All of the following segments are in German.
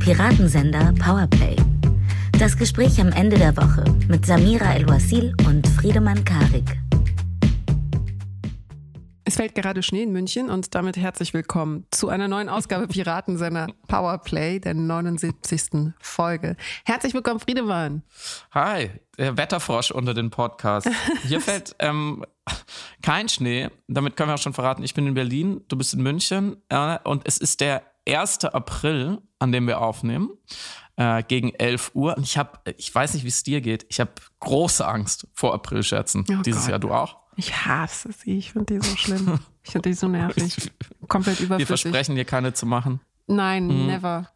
Piratensender Powerplay. Das Gespräch am Ende der Woche mit Samira El-Wasil und Friedemann Karik. Es fällt gerade Schnee in München und damit herzlich willkommen zu einer neuen Ausgabe Piratensender Powerplay, der 79. Folge. Herzlich willkommen, Friedemann. Hi, der Wetterfrosch unter den Podcast. Hier fällt ähm, kein Schnee. Damit können wir auch schon verraten, ich bin in Berlin, du bist in München äh, und es ist der 1. April, an dem wir aufnehmen, äh, gegen 11 Uhr. Und ich habe, ich weiß nicht, wie es dir geht, ich habe große Angst vor Aprilscherzen oh dieses Gott. Jahr. Du auch? Ich hasse sie. Ich finde die so schlimm. Ich finde die so nervig. Komplett überflüssig. Wir versprechen dir keine zu machen. Nein, mhm. never.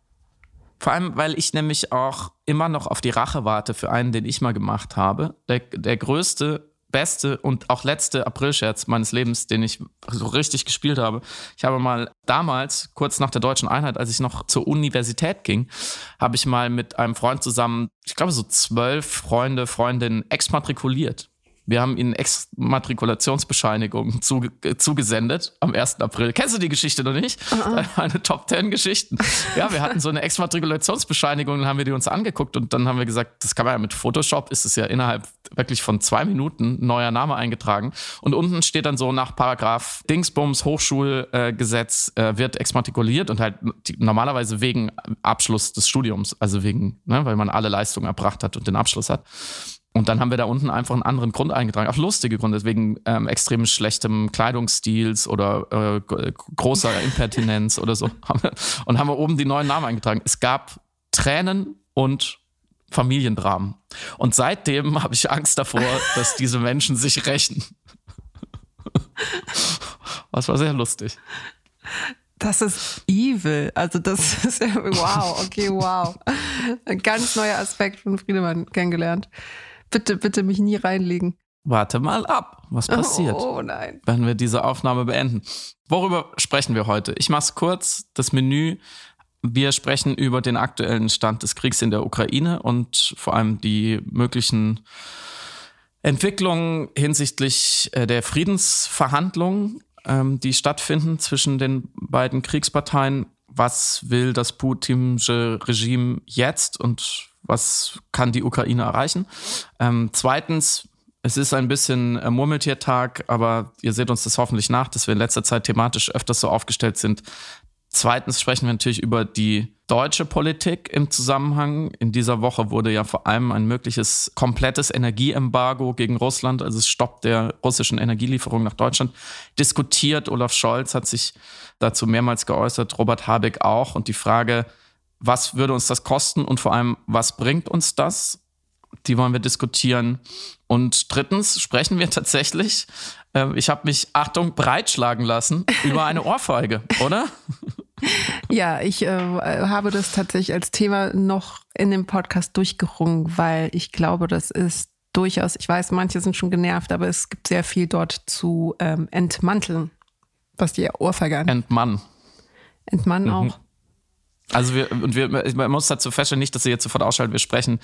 Vor allem, weil ich nämlich auch immer noch auf die Rache warte für einen, den ich mal gemacht habe. Der, der größte, beste und auch letzte Aprilscherz meines Lebens, den ich so richtig gespielt habe. Ich habe mal damals, kurz nach der deutschen Einheit, als ich noch zur Universität ging, habe ich mal mit einem Freund zusammen, ich glaube so zwölf Freunde, Freundinnen exmatrikuliert. Wir haben ihnen Exmatrikulationsbescheinigungen zuge zugesendet am 1. April. Kennst du die Geschichte noch nicht? Uh -uh. Eine Top 10 Geschichten. Ja, wir hatten so eine Exmatrikulationsbescheinigung, dann haben wir die uns angeguckt und dann haben wir gesagt, das kann man ja mit Photoshop, ist es ja innerhalb wirklich von zwei Minuten neuer Name eingetragen. Und unten steht dann so nach Paragraph Dingsbums Hochschulgesetz äh, wird exmatrikuliert und halt die, normalerweise wegen Abschluss des Studiums, also wegen, ne, weil man alle Leistungen erbracht hat und den Abschluss hat. Und dann haben wir da unten einfach einen anderen Grund eingetragen, auch lustige Gründe, wegen ähm, extrem schlechtem Kleidungsstils oder äh, großer Impertinenz oder so. Und haben wir oben die neuen Namen eingetragen. Es gab Tränen und Familiendramen. Und seitdem habe ich Angst davor, dass diese Menschen sich rächen. Was war sehr lustig. Das ist evil. Also das ist ja, wow, okay, wow. Ein ganz neuer Aspekt von Friedemann kennengelernt. Bitte, bitte mich nie reinlegen. Warte mal ab, was passiert, oh, nein. wenn wir diese Aufnahme beenden. Worüber sprechen wir heute? Ich mache es kurz, das Menü. Wir sprechen über den aktuellen Stand des Kriegs in der Ukraine und vor allem die möglichen Entwicklungen hinsichtlich äh, der Friedensverhandlungen, ähm, die stattfinden zwischen den beiden Kriegsparteien. Was will das putinsche Regime jetzt und was kann die Ukraine erreichen. Ähm, zweitens, es ist ein bisschen äh, Murmeltiertag, aber ihr seht uns das hoffentlich nach, dass wir in letzter Zeit thematisch öfters so aufgestellt sind. Zweitens sprechen wir natürlich über die deutsche Politik im Zusammenhang. In dieser Woche wurde ja vor allem ein mögliches komplettes Energieembargo gegen Russland, also Stopp der russischen Energielieferung nach Deutschland, diskutiert. Olaf Scholz hat sich dazu mehrmals geäußert, Robert Habeck auch. Und die Frage, was würde uns das kosten und vor allem, was bringt uns das? Die wollen wir diskutieren. Und drittens sprechen wir tatsächlich, äh, ich habe mich, Achtung, breitschlagen lassen über eine Ohrfeige, oder? Ja, ich äh, habe das tatsächlich als Thema noch in dem Podcast durchgerungen, weil ich glaube, das ist durchaus, ich weiß, manche sind schon genervt, aber es gibt sehr viel dort zu ähm, entmanteln, was die Ohrfeige angeht. Entmann. Entmann auch. Mhm. Also wir, und wir, man muss dazu feststellen, nicht, dass ihr jetzt sofort ausschaltet, wir sprechen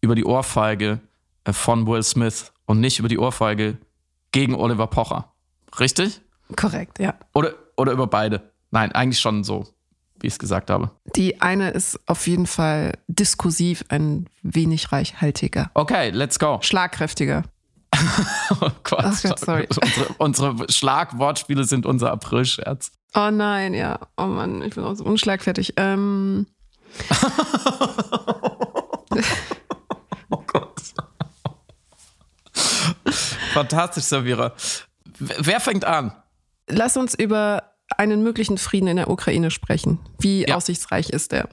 über die Ohrfeige äh, von Will Smith und nicht über die Ohrfeige gegen Oliver Pocher. Richtig? Korrekt, ja. Oder, oder über beide? Nein, eigentlich schon so, wie ich es gesagt habe. Die eine ist auf jeden Fall diskursiv ein wenig reichhaltiger. Okay, let's go. Schlagkräftiger. oh Gott. Ach Gott sorry. Unsere, unsere Schlagwortspiele sind unser Aprilscherz. Oh nein, ja. Oh Mann, ich bin auch so unschlagfertig. Ähm. oh Gott. Fantastisch, Savira. Wer fängt an? Lass uns über einen möglichen Frieden in der Ukraine sprechen. Wie ja. aussichtsreich ist der?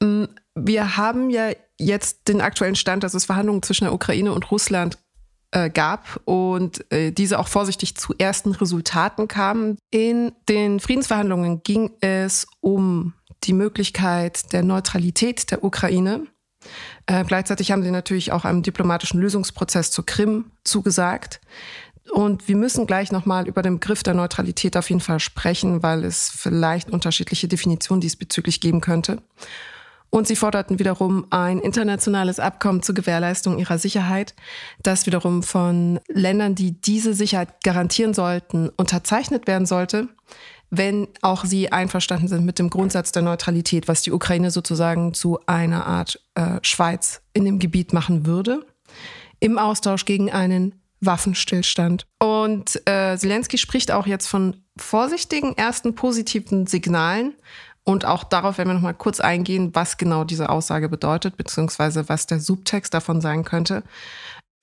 Mm, wir haben ja jetzt den aktuellen Stand, dass es Verhandlungen zwischen der Ukraine und Russland äh, gab und äh, diese auch vorsichtig zu ersten Resultaten kamen. In den Friedensverhandlungen ging es um die Möglichkeit der Neutralität der Ukraine. Äh, gleichzeitig haben sie natürlich auch einem diplomatischen Lösungsprozess zur Krim zugesagt. Und wir müssen gleich nochmal über den Begriff der Neutralität auf jeden Fall sprechen, weil es vielleicht unterschiedliche Definitionen diesbezüglich geben könnte. Und sie forderten wiederum ein internationales Abkommen zur Gewährleistung ihrer Sicherheit, das wiederum von Ländern, die diese Sicherheit garantieren sollten, unterzeichnet werden sollte. wenn auch sie einverstanden sind mit dem Grundsatz der Neutralität, was die Ukraine sozusagen zu einer Art äh, Schweiz in dem Gebiet machen würde, im Austausch gegen einen Waffenstillstand. Und äh, Zelensky spricht auch jetzt von vorsichtigen ersten positiven Signalen. Und auch darauf werden wir nochmal kurz eingehen, was genau diese Aussage bedeutet, beziehungsweise was der Subtext davon sein könnte.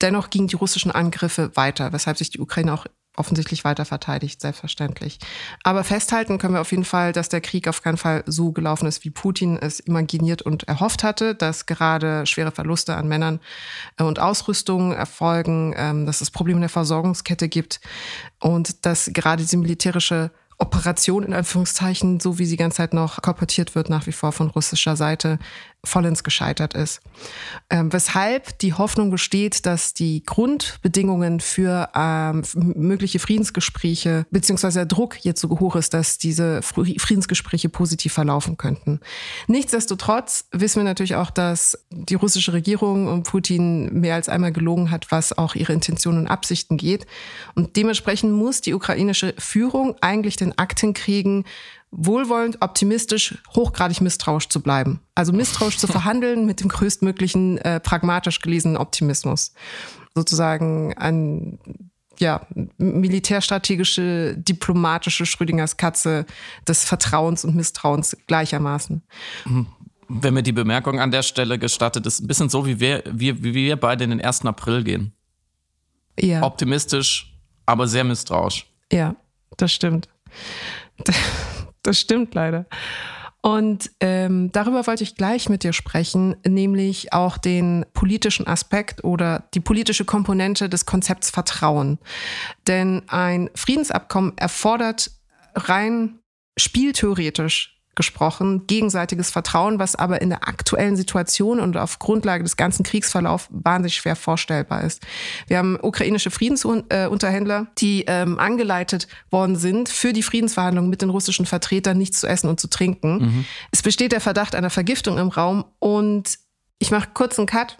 Dennoch gingen die russischen Angriffe weiter, weshalb sich die Ukraine auch offensichtlich weiter verteidigt, selbstverständlich. Aber festhalten können wir auf jeden Fall, dass der Krieg auf keinen Fall so gelaufen ist, wie Putin es imaginiert und erhofft hatte, dass gerade schwere Verluste an Männern äh, und Ausrüstung erfolgen, ähm, dass es Probleme in der Versorgungskette gibt und dass gerade diese militärische Operation in Anführungszeichen, so wie sie ganze Zeit noch korportiert wird, nach wie vor von russischer Seite, vollends gescheitert ist. Ähm, weshalb die Hoffnung besteht, dass die Grundbedingungen für ähm, mögliche Friedensgespräche beziehungsweise der Druck jetzt so hoch ist, dass diese Friedensgespräche positiv verlaufen könnten. Nichtsdestotrotz wissen wir natürlich auch, dass die russische Regierung und Putin mehr als einmal gelogen hat, was auch ihre Intentionen und Absichten geht. Und dementsprechend muss die ukrainische Führung eigentlich den Akten kriegen, wohlwollend, optimistisch, hochgradig misstrauisch zu bleiben. Also misstrauisch zu verhandeln mit dem größtmöglichen äh, pragmatisch gelesenen Optimismus. Sozusagen ein ja, militärstrategische, diplomatische Schrödingers Katze des Vertrauens und Misstrauens gleichermaßen. Mhm. Wenn mir die Bemerkung an der Stelle gestattet ist, ein bisschen so, wie wir, wie, wie wir beide in den 1. April gehen. Ja. Optimistisch, aber sehr misstrauisch. Ja, das stimmt. Das stimmt leider. Und ähm, darüber wollte ich gleich mit dir sprechen, nämlich auch den politischen Aspekt oder die politische Komponente des Konzepts Vertrauen. Denn ein Friedensabkommen erfordert rein spieltheoretisch gesprochen, gegenseitiges Vertrauen, was aber in der aktuellen Situation und auf Grundlage des ganzen Kriegsverlaufs wahnsinnig schwer vorstellbar ist. Wir haben ukrainische Friedensunterhändler, die ähm, angeleitet worden sind, für die Friedensverhandlungen mit den russischen Vertretern nichts zu essen und zu trinken. Mhm. Es besteht der Verdacht einer Vergiftung im Raum und ich mache kurz einen Cut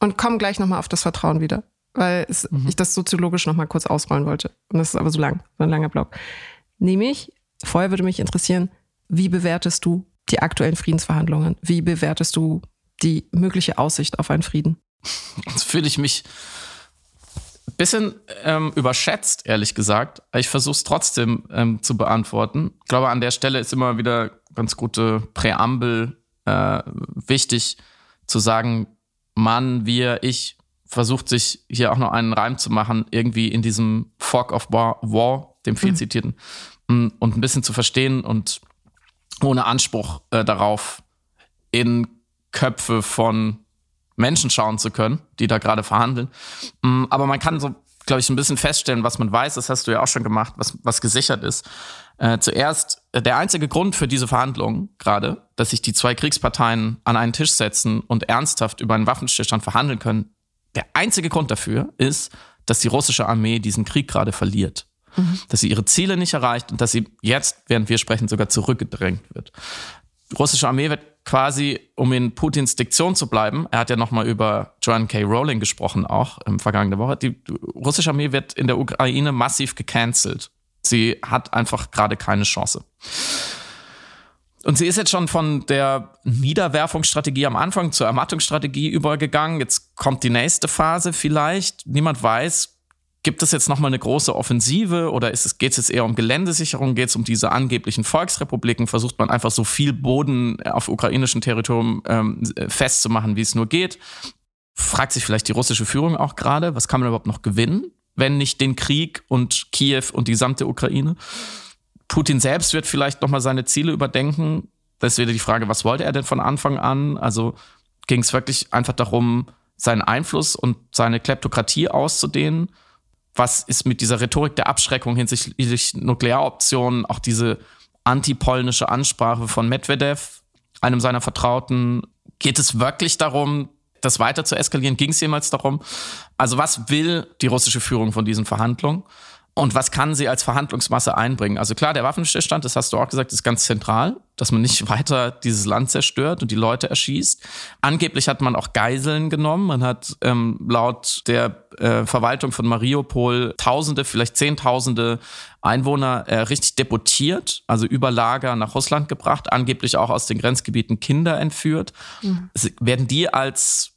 und komme gleich nochmal auf das Vertrauen wieder, weil es, mhm. ich das soziologisch nochmal kurz ausrollen wollte. Und das ist aber so lang, so ein langer Block. Nämlich, vorher würde mich interessieren, wie bewertest du die aktuellen Friedensverhandlungen? Wie bewertest du die mögliche Aussicht auf einen Frieden? Jetzt fühle ich mich ein bisschen ähm, überschätzt, ehrlich gesagt. Ich versuche es trotzdem ähm, zu beantworten. Ich glaube, an der Stelle ist immer wieder ganz gute Präambel äh, wichtig zu sagen, Mann, wir, ich, versucht sich hier auch noch einen Reim zu machen, irgendwie in diesem Fog of War, War dem viel mhm. zitierten, mm, und ein bisschen zu verstehen und ohne Anspruch äh, darauf, in Köpfe von Menschen schauen zu können, die da gerade verhandeln. Mm, aber man kann so, glaube ich, ein bisschen feststellen, was man weiß, das hast du ja auch schon gemacht, was, was gesichert ist. Äh, zuerst, äh, der einzige Grund für diese Verhandlungen gerade, dass sich die zwei Kriegsparteien an einen Tisch setzen und ernsthaft über einen Waffenstillstand verhandeln können, der einzige Grund dafür ist, dass die russische Armee diesen Krieg gerade verliert mhm. dass sie ihre Ziele nicht erreicht und dass sie jetzt, während wir sprechen, sogar zurückgedrängt wird. Die russische Armee wird quasi, um in Putins Diktion zu bleiben, er hat ja nochmal über John K. Rowling gesprochen, auch im vergangenen Woche, die russische Armee wird in der Ukraine massiv gecancelt. Sie hat einfach gerade keine Chance. Und sie ist jetzt schon von der Niederwerfungsstrategie am Anfang zur Ermattungsstrategie übergegangen. Jetzt kommt die nächste Phase vielleicht. Niemand weiß, Gibt es jetzt nochmal eine große Offensive oder geht es jetzt eher um Geländesicherung? Geht es um diese angeblichen Volksrepubliken? Versucht man einfach so viel Boden auf ukrainischem Territorium ähm, festzumachen, wie es nur geht? Fragt sich vielleicht die russische Führung auch gerade, was kann man überhaupt noch gewinnen, wenn nicht den Krieg und Kiew und die gesamte Ukraine? Putin selbst wird vielleicht nochmal seine Ziele überdenken. Das ist wieder die Frage, was wollte er denn von Anfang an? Also ging es wirklich einfach darum, seinen Einfluss und seine Kleptokratie auszudehnen? Was ist mit dieser Rhetorik der Abschreckung hinsichtlich Nuklearoptionen, auch diese antipolnische Ansprache von Medvedev, einem seiner Vertrauten. Geht es wirklich darum, das weiter zu eskalieren? Ging es jemals darum? Also was will die russische Führung von diesen Verhandlungen? Und was kann sie als Verhandlungsmasse einbringen? Also klar, der Waffenstillstand, das hast du auch gesagt, ist ganz zentral, dass man nicht weiter dieses Land zerstört und die Leute erschießt. Angeblich hat man auch Geiseln genommen. Man hat ähm, laut der äh, Verwaltung von Mariupol Tausende, vielleicht Zehntausende Einwohner äh, richtig deportiert, also über Lager nach Russland gebracht, angeblich auch aus den Grenzgebieten Kinder entführt. Mhm. Werden die als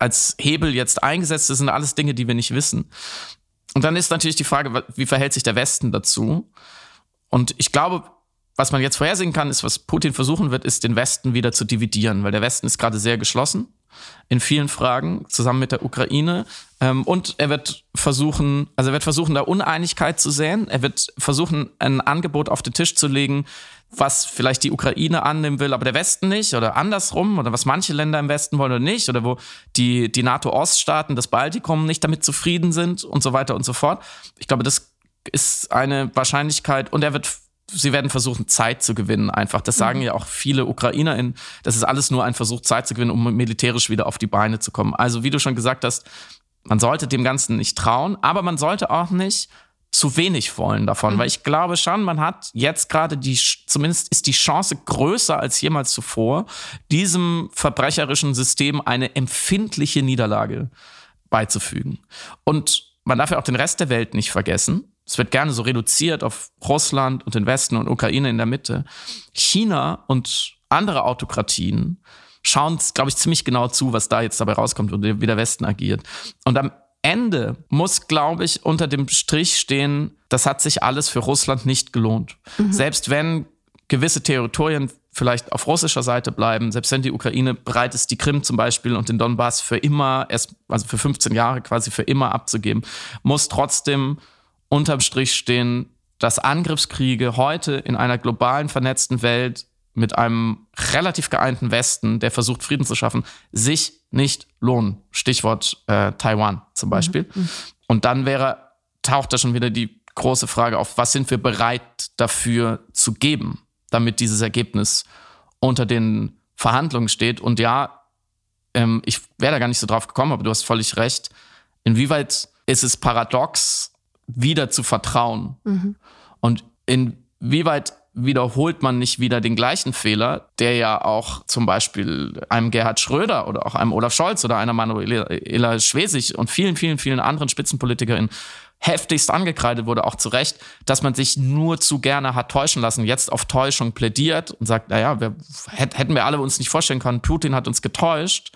als Hebel jetzt eingesetzt? Das sind alles Dinge, die wir nicht wissen. Und dann ist natürlich die Frage, wie verhält sich der Westen dazu? Und ich glaube, was man jetzt vorhersehen kann, ist, was Putin versuchen wird, ist, den Westen wieder zu dividieren, weil der Westen ist gerade sehr geschlossen in vielen Fragen, zusammen mit der Ukraine. Ähm, und er wird versuchen, also er wird versuchen, da Uneinigkeit zu säen. Er wird versuchen, ein Angebot auf den Tisch zu legen, was vielleicht die Ukraine annehmen will, aber der Westen nicht oder andersrum oder was manche Länder im Westen wollen oder nicht oder wo die, die NATO-Oststaaten, das Baltikum nicht damit zufrieden sind und so weiter und so fort. Ich glaube, das ist eine Wahrscheinlichkeit und er wird sie werden versuchen, Zeit zu gewinnen, einfach. Das sagen mhm. ja auch viele UkrainerInnen. Das ist alles nur ein Versuch, Zeit zu gewinnen, um militärisch wieder auf die Beine zu kommen. Also, wie du schon gesagt hast, man sollte dem Ganzen nicht trauen, aber man sollte auch nicht zu wenig wollen davon, mhm. weil ich glaube schon, man hat jetzt gerade die, zumindest ist die Chance größer als jemals zuvor, diesem verbrecherischen System eine empfindliche Niederlage beizufügen. Und man darf ja auch den Rest der Welt nicht vergessen. Es wird gerne so reduziert auf Russland und den Westen und Ukraine in der Mitte. China und andere Autokratien schauen, glaube ich, ziemlich genau zu, was da jetzt dabei rauskommt und wie der Westen agiert. Und am Ende muss, glaube ich, unter dem Strich stehen, das hat sich alles für Russland nicht gelohnt. Mhm. Selbst wenn gewisse Territorien vielleicht auf russischer Seite bleiben, selbst wenn die Ukraine bereit ist, die Krim zum Beispiel und den Donbass für immer, erst, also für 15 Jahre quasi für immer abzugeben, muss trotzdem unterm Strich stehen, dass Angriffskriege heute in einer globalen vernetzten Welt mit einem relativ geeinten Westen, der versucht, Frieden zu schaffen, sich nicht lohnen. Stichwort äh, Taiwan zum mhm, Beispiel. Mhm. Und dann wäre, taucht da schon wieder die große Frage auf, was sind wir bereit dafür zu geben, damit dieses Ergebnis unter den Verhandlungen steht. Und ja, ähm, ich wäre da gar nicht so drauf gekommen, aber du hast völlig recht. Inwieweit ist es paradox, wieder zu vertrauen? Mhm. Und inwieweit wiederholt man nicht wieder den gleichen Fehler, der ja auch zum Beispiel einem Gerhard Schröder oder auch einem Olaf Scholz oder einer Manuela Schwesig und vielen, vielen, vielen anderen Spitzenpolitikerinnen heftigst angekreidet wurde, auch zu Recht, dass man sich nur zu gerne hat täuschen lassen, jetzt auf Täuschung plädiert und sagt, naja, wir, hätten wir alle uns nicht vorstellen können, Putin hat uns getäuscht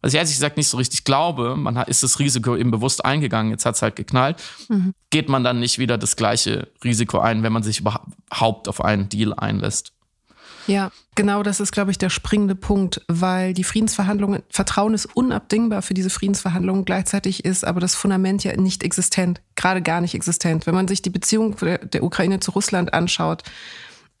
was ich ehrlich gesagt nicht so richtig glaube, man ist das Risiko eben bewusst eingegangen, jetzt hat es halt geknallt, mhm. geht man dann nicht wieder das gleiche Risiko ein, wenn man sich überhaupt auf einen Deal einlässt. Ja, genau das ist, glaube ich, der springende Punkt, weil die Friedensverhandlungen, Vertrauen ist unabdingbar für diese Friedensverhandlungen, gleichzeitig ist aber das Fundament ja nicht existent, gerade gar nicht existent. Wenn man sich die Beziehung der Ukraine zu Russland anschaut,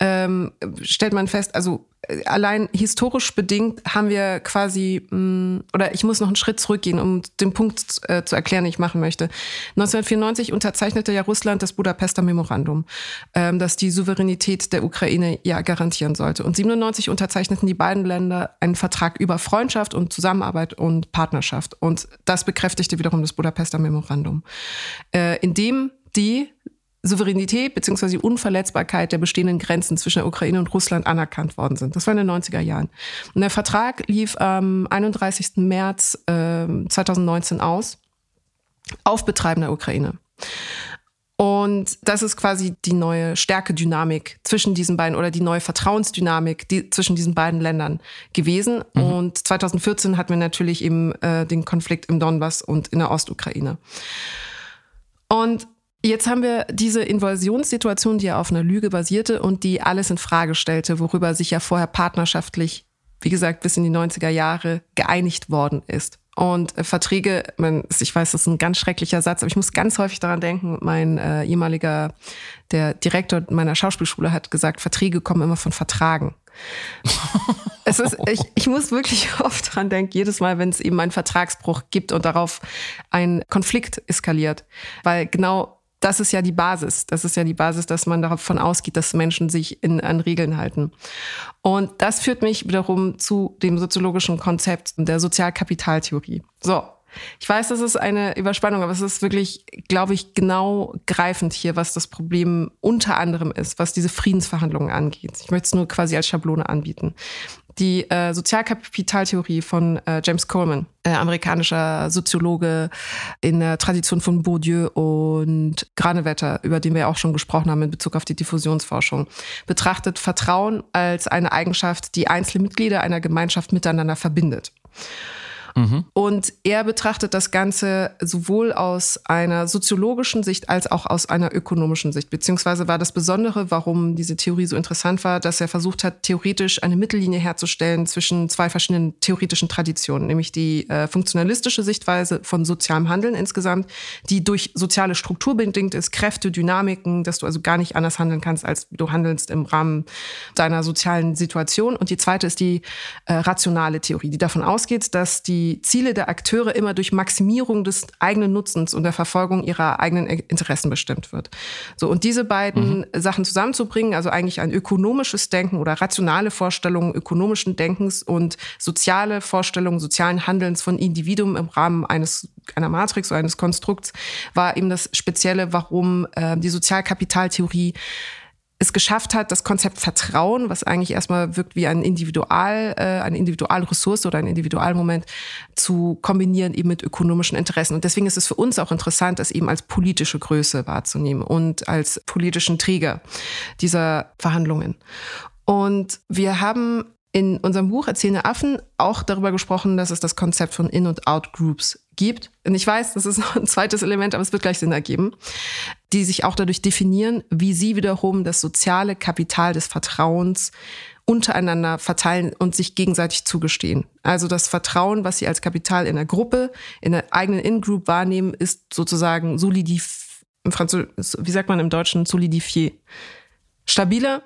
ähm, stellt man fest, also allein historisch bedingt haben wir quasi, mm, oder ich muss noch einen Schritt zurückgehen, um den Punkt äh, zu erklären, den ich machen möchte. 1994 unterzeichnete ja Russland das Budapester Memorandum, ähm, das die Souveränität der Ukraine ja garantieren sollte. Und 97 unterzeichneten die beiden Länder einen Vertrag über Freundschaft und Zusammenarbeit und Partnerschaft. Und das bekräftigte wiederum das Budapester Memorandum, äh, in dem die Souveränität bzw. die Unverletzbarkeit der bestehenden Grenzen zwischen der Ukraine und Russland anerkannt worden sind. Das war in den 90er Jahren. Und der Vertrag lief am 31. März äh, 2019 aus auf Betreiben der Ukraine. Und das ist quasi die neue Stärkedynamik zwischen diesen beiden oder die neue Vertrauensdynamik die, zwischen diesen beiden Ländern gewesen. Mhm. Und 2014 hatten wir natürlich eben äh, den Konflikt im Donbass und in der Ostukraine. Und Jetzt haben wir diese Invasionssituation, die ja auf einer Lüge basierte und die alles in Frage stellte, worüber sich ja vorher partnerschaftlich, wie gesagt, bis in die 90er Jahre geeinigt worden ist. Und äh, Verträge, man, ich weiß, das ist ein ganz schrecklicher Satz, aber ich muss ganz häufig daran denken, mein äh, ehemaliger, der Direktor meiner Schauspielschule hat gesagt, Verträge kommen immer von Vertragen. es ist, ich, ich muss wirklich oft dran denken, jedes Mal, wenn es eben einen Vertragsbruch gibt und darauf ein Konflikt eskaliert. Weil genau das ist ja die Basis. Das ist ja die Basis, dass man davon ausgeht, dass Menschen sich in, an Regeln halten. Und das führt mich wiederum zu dem soziologischen Konzept der Sozialkapitaltheorie. So. ich weiß, das ist eine Überspannung, aber es ist wirklich, glaube ich, genau greifend hier, was das Problem unter anderem ist, was diese Friedensverhandlungen angeht. Ich möchte es nur quasi als Schablone anbieten die äh, Sozialkapitaltheorie von äh, James Coleman, äh, amerikanischer Soziologe in der Tradition von Bourdieu und Granewetter, über den wir auch schon gesprochen haben in Bezug auf die Diffusionsforschung, betrachtet Vertrauen als eine Eigenschaft, die einzelne Mitglieder einer Gemeinschaft miteinander verbindet. Mhm. Und er betrachtet das Ganze sowohl aus einer soziologischen Sicht als auch aus einer ökonomischen Sicht. Beziehungsweise war das Besondere, warum diese Theorie so interessant war, dass er versucht hat, theoretisch eine Mittellinie herzustellen zwischen zwei verschiedenen theoretischen Traditionen, nämlich die äh, funktionalistische Sichtweise von sozialem Handeln insgesamt, die durch soziale Struktur bedingt ist, Kräfte, Dynamiken, dass du also gar nicht anders handeln kannst, als du handelst im Rahmen deiner sozialen Situation. Und die zweite ist die äh, rationale Theorie, die davon ausgeht, dass die die Ziele der Akteure immer durch Maximierung des eigenen Nutzens und der Verfolgung ihrer eigenen Interessen bestimmt wird. So, und diese beiden mhm. Sachen zusammenzubringen, also eigentlich ein ökonomisches Denken oder rationale Vorstellungen ökonomischen Denkens und soziale Vorstellungen sozialen Handelns von Individuen im Rahmen eines einer Matrix oder eines Konstrukts, war eben das Spezielle, warum äh, die Sozialkapitaltheorie es geschafft hat, das Konzept Vertrauen, was eigentlich erstmal wirkt wie ein Individual, äh, eine Individualressource oder ein Individualmoment, zu kombinieren eben mit ökonomischen Interessen. Und deswegen ist es für uns auch interessant, das eben als politische Größe wahrzunehmen und als politischen Träger dieser Verhandlungen. Und wir haben in unserem Buch Erzählende Affen auch darüber gesprochen, dass es das Konzept von In- und Out-Groups gibt. Und ich weiß, das ist noch ein zweites Element, aber es wird gleich Sinn ergeben, die sich auch dadurch definieren, wie sie wiederum das soziale Kapital des Vertrauens untereinander verteilen und sich gegenseitig zugestehen. Also das Vertrauen, was sie als Kapital in der Gruppe, in der eigenen In-Group wahrnehmen, ist sozusagen solidif, im Französ wie sagt man im Deutschen, solidifié. Stabiler,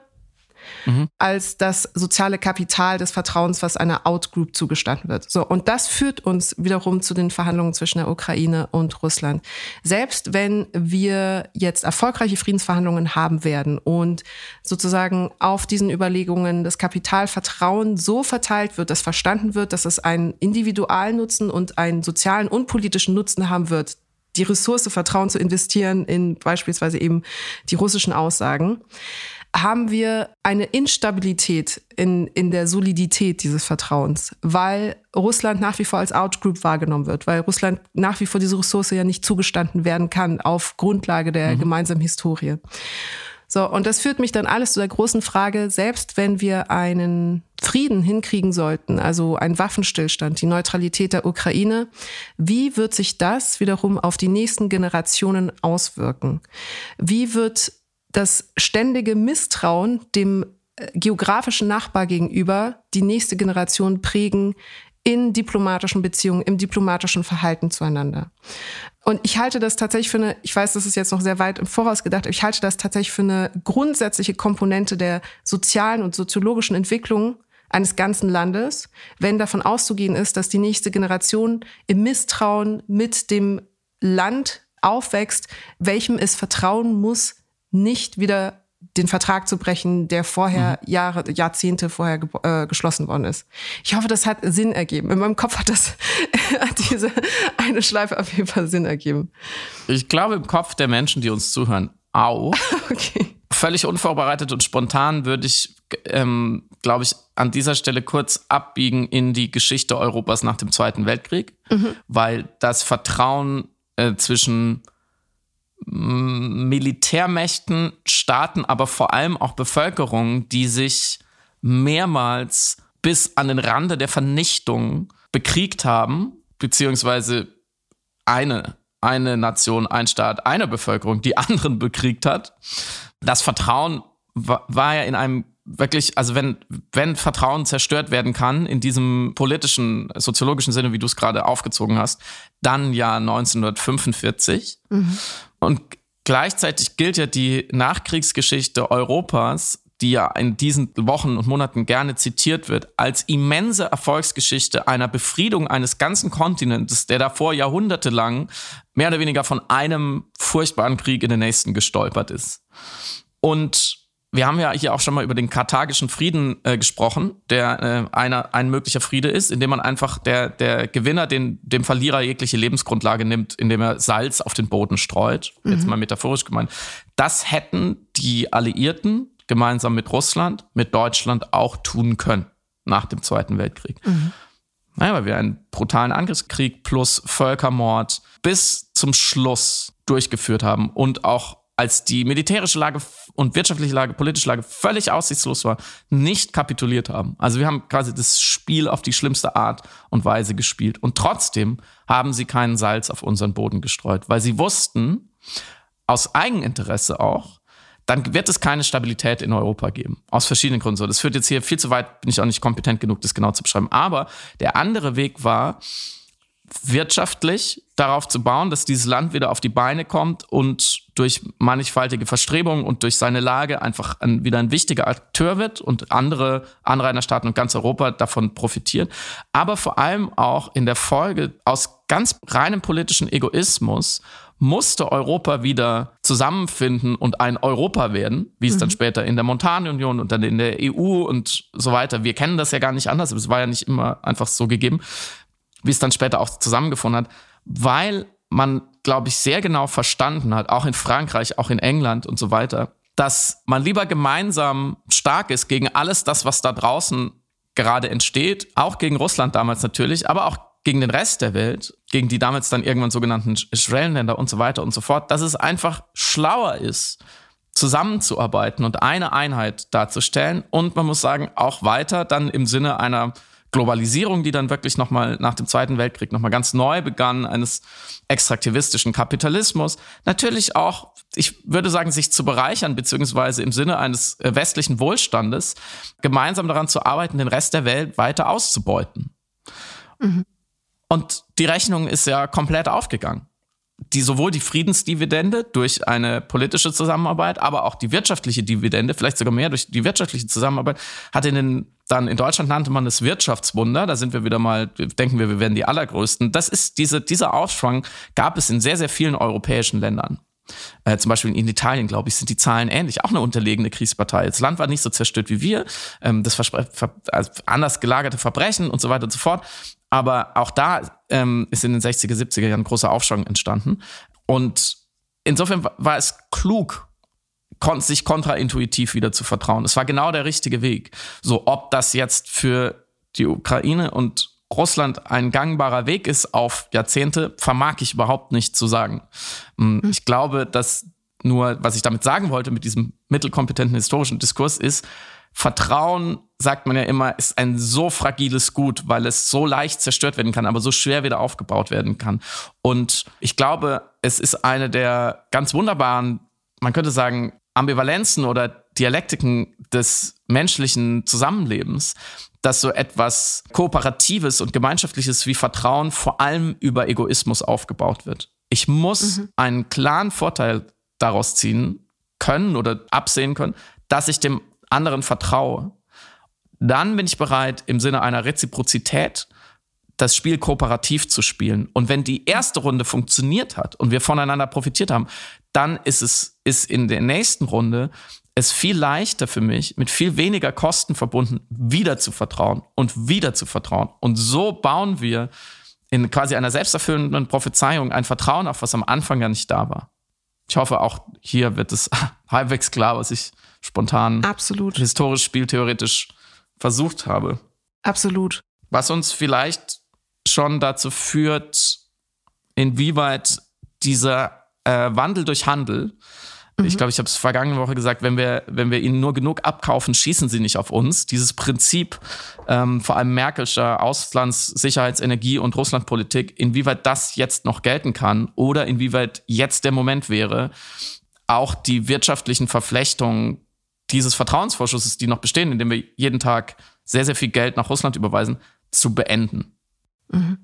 mhm. als das soziale Kapital des Vertrauens, was einer Outgroup zugestanden wird. So, und das führt uns wiederum zu den Verhandlungen zwischen der Ukraine und Russland. Selbst wenn wir jetzt erfolgreiche Friedensverhandlungen haben werden und sozusagen auf diesen Überlegungen das Kapitalvertrauen so verteilt wird, dass verstanden wird, dass es einen individualen Nutzen und einen sozialen und politischen Nutzen haben wird, die Ressource Vertrauen zu investieren in beispielsweise eben die russischen Aussagen haben wir eine Instabilität in, in der Solidität dieses Vertrauens, weil Russland nach wie vor als Outgroup wahrgenommen wird, weil Russland nach wie vor diese Ressource ja nicht zugestanden werden kann auf Grundlage der mhm. gemeinsamen Historie. So, und das führt mich dann alles zu der großen Frage, selbst wenn wir einen Frieden hinkriegen sollten, also einen Waffenstillstand, die Neutralität der Ukraine, wie wird sich das wiederum auf die nächsten Generationen auswirken? Wie wird das ständige Misstrauen dem äh, geografischen Nachbar gegenüber die nächste Generation prägen in diplomatischen Beziehungen, im diplomatischen Verhalten zueinander. Und ich halte das tatsächlich für eine, ich weiß, das ist jetzt noch sehr weit im Voraus gedacht, aber ich halte das tatsächlich für eine grundsätzliche Komponente der sozialen und soziologischen Entwicklung eines ganzen Landes, wenn davon auszugehen ist, dass die nächste Generation im Misstrauen mit dem Land aufwächst, welchem es vertrauen muss, nicht wieder den Vertrag zu brechen, der vorher mhm. Jahre, Jahrzehnte vorher ge äh, geschlossen worden ist. Ich hoffe, das hat Sinn ergeben. In meinem Kopf hat das diese eine Schleife auf jeden Fall Sinn ergeben. Ich glaube im Kopf der Menschen, die uns zuhören, auch. okay. Völlig unvorbereitet und spontan würde ich, ähm, glaube ich, an dieser Stelle kurz abbiegen in die Geschichte Europas nach dem Zweiten Weltkrieg, mhm. weil das Vertrauen äh, zwischen Militärmächten, Staaten, aber vor allem auch Bevölkerungen, die sich mehrmals bis an den Rande der Vernichtung bekriegt haben, beziehungsweise eine, eine Nation, ein Staat, eine Bevölkerung die anderen bekriegt hat. Das Vertrauen war, war ja in einem wirklich, also wenn, wenn Vertrauen zerstört werden kann, in diesem politischen, soziologischen Sinne, wie du es gerade aufgezogen hast, dann ja 1945. Mhm. Und gleichzeitig gilt ja die Nachkriegsgeschichte Europas, die ja in diesen Wochen und Monaten gerne zitiert wird, als immense Erfolgsgeschichte einer Befriedung eines ganzen Kontinents, der davor jahrhundertelang mehr oder weniger von einem furchtbaren Krieg in den nächsten gestolpert ist. Und wir haben ja hier auch schon mal über den karthagischen Frieden äh, gesprochen, der äh, einer, ein möglicher Friede ist, indem man einfach der, der Gewinner den, dem Verlierer jegliche Lebensgrundlage nimmt, indem er Salz auf den Boden streut. Mhm. Jetzt mal metaphorisch gemeint. Das hätten die Alliierten gemeinsam mit Russland, mit Deutschland auch tun können nach dem Zweiten Weltkrieg. Mhm. Naja, weil wir einen brutalen Angriffskrieg plus Völkermord bis zum Schluss durchgeführt haben und auch als die militärische Lage und wirtschaftliche Lage, politische Lage völlig aussichtslos war, nicht kapituliert haben. Also wir haben quasi das Spiel auf die schlimmste Art und Weise gespielt. Und trotzdem haben sie keinen Salz auf unseren Boden gestreut, weil sie wussten, aus Eigeninteresse auch, dann wird es keine Stabilität in Europa geben. Aus verschiedenen Gründen so. Das führt jetzt hier viel zu weit, bin ich auch nicht kompetent genug, das genau zu beschreiben. Aber der andere Weg war, wirtschaftlich darauf zu bauen, dass dieses Land wieder auf die Beine kommt und durch mannigfaltige Verstrebungen und durch seine Lage einfach ein, wieder ein wichtiger Akteur wird und andere Anrainerstaaten und ganz Europa davon profitieren. Aber vor allem auch in der Folge aus ganz reinem politischen Egoismus musste Europa wieder zusammenfinden und ein Europa werden, wie es mhm. dann später in der Montanunion und dann in der EU und so weiter. Wir kennen das ja gar nicht anders, es war ja nicht immer einfach so gegeben wie es dann später auch zusammengefunden hat, weil man, glaube ich, sehr genau verstanden hat, auch in Frankreich, auch in England und so weiter, dass man lieber gemeinsam stark ist gegen alles das, was da draußen gerade entsteht, auch gegen Russland damals natürlich, aber auch gegen den Rest der Welt, gegen die damals dann irgendwann sogenannten Schwellenländer und so weiter und so fort, dass es einfach schlauer ist, zusammenzuarbeiten und eine Einheit darzustellen und man muss sagen, auch weiter dann im Sinne einer Globalisierung, die dann wirklich nochmal nach dem Zweiten Weltkrieg nochmal ganz neu begann, eines extraktivistischen Kapitalismus. Natürlich auch, ich würde sagen, sich zu bereichern, beziehungsweise im Sinne eines äh, westlichen Wohlstandes, gemeinsam daran zu arbeiten, den Rest der Welt weiter auszubeuten. Mhm. Und die Rechnung ist ja komplett aufgegangen die sowohl die Friedensdividende durch eine politische Zusammenarbeit, aber auch die wirtschaftliche Dividende, vielleicht sogar mehr durch die wirtschaftliche Zusammenarbeit, hat in den dann in Deutschland nannte man es Wirtschaftswunder. Da sind wir wieder mal, denken wir, wir werden die allergrößten. Das ist diese, dieser Aufschwung gab es in sehr, sehr vielen europäischen Ländern. Äh, zum Beispiel in Italien, glaube ich, sind die Zahlen ähnlich. Auch eine unterlegene Kriegspartei. Das Land war nicht so zerstört wie wir. Ähm, das Verspre ver also anders gelagerte Verbrechen und so weiter und so fort. Aber auch da ähm, ist in den 60er, 70er Jahren großer Aufschwung entstanden. Und insofern war es klug, sich kontraintuitiv wieder zu vertrauen. Es war genau der richtige Weg. So, ob das jetzt für die Ukraine und Russland ein gangbarer Weg ist auf Jahrzehnte, vermag ich überhaupt nicht zu sagen. Hm, ich glaube, dass nur, was ich damit sagen wollte mit diesem mittelkompetenten historischen Diskurs ist, Vertrauen, sagt man ja immer, ist ein so fragiles Gut, weil es so leicht zerstört werden kann, aber so schwer wieder aufgebaut werden kann. Und ich glaube, es ist eine der ganz wunderbaren, man könnte sagen, Ambivalenzen oder Dialektiken des menschlichen Zusammenlebens, dass so etwas Kooperatives und Gemeinschaftliches wie Vertrauen vor allem über Egoismus aufgebaut wird. Ich muss mhm. einen klaren Vorteil daraus ziehen können oder absehen können, dass ich dem anderen vertraue, dann bin ich bereit, im Sinne einer Reziprozität das Spiel kooperativ zu spielen. Und wenn die erste Runde funktioniert hat und wir voneinander profitiert haben, dann ist es ist in der nächsten Runde es viel leichter für mich, mit viel weniger Kosten verbunden, wieder zu vertrauen und wieder zu vertrauen. Und so bauen wir in quasi einer selbsterfüllenden Prophezeiung ein Vertrauen auf, was am Anfang ja nicht da war. Ich hoffe, auch hier wird es halbwegs klar, was ich spontan Absolut. historisch, spieltheoretisch versucht habe. Absolut. Was uns vielleicht schon dazu führt, inwieweit dieser äh, Wandel durch Handel, mhm. ich glaube, ich habe es vergangene Woche gesagt, wenn wir, wenn wir ihnen nur genug abkaufen, schießen sie nicht auf uns. Dieses Prinzip, ähm, vor allem Merkelscher Auslands-, Sicherheits-, Energie- und Russlandpolitik, inwieweit das jetzt noch gelten kann oder inwieweit jetzt der Moment wäre, auch die wirtschaftlichen Verflechtungen dieses Vertrauensvorschusses, die noch bestehen, indem wir jeden Tag sehr, sehr viel Geld nach Russland überweisen, zu beenden. Mhm.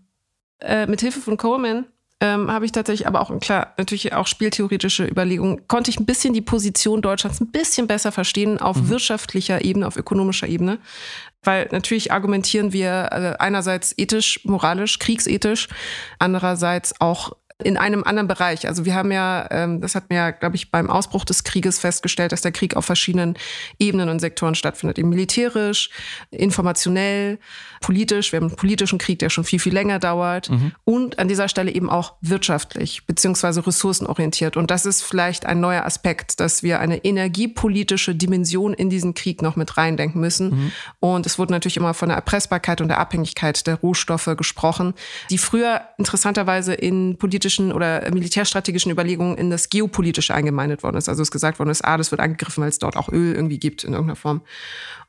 Äh, mit Hilfe von Coleman ähm, habe ich tatsächlich aber auch, klar, natürlich auch spieltheoretische Überlegungen, konnte ich ein bisschen die Position Deutschlands ein bisschen besser verstehen auf mhm. wirtschaftlicher Ebene, auf ökonomischer Ebene. Weil natürlich argumentieren wir äh, einerseits ethisch, moralisch, kriegsethisch, andererseits auch in einem anderen Bereich. Also wir haben ja, ähm, das hat mir ja, glaube ich, beim Ausbruch des Krieges festgestellt, dass der Krieg auf verschiedenen Ebenen und Sektoren stattfindet. Eben militärisch, informationell, politisch. Wir haben einen politischen Krieg, der schon viel, viel länger dauert. Mhm. Und an dieser Stelle eben auch wirtschaftlich, beziehungsweise ressourcenorientiert. Und das ist vielleicht ein neuer Aspekt, dass wir eine energiepolitische Dimension in diesen Krieg noch mit reindenken müssen. Mhm. Und es wurde natürlich immer von der Erpressbarkeit und der Abhängigkeit der Rohstoffe gesprochen, die früher interessanterweise in politischen oder militärstrategischen Überlegungen in das Geopolitische eingemeindet worden ist. Also es gesagt worden ist, ah, das wird angegriffen, weil es dort auch Öl irgendwie gibt in irgendeiner Form.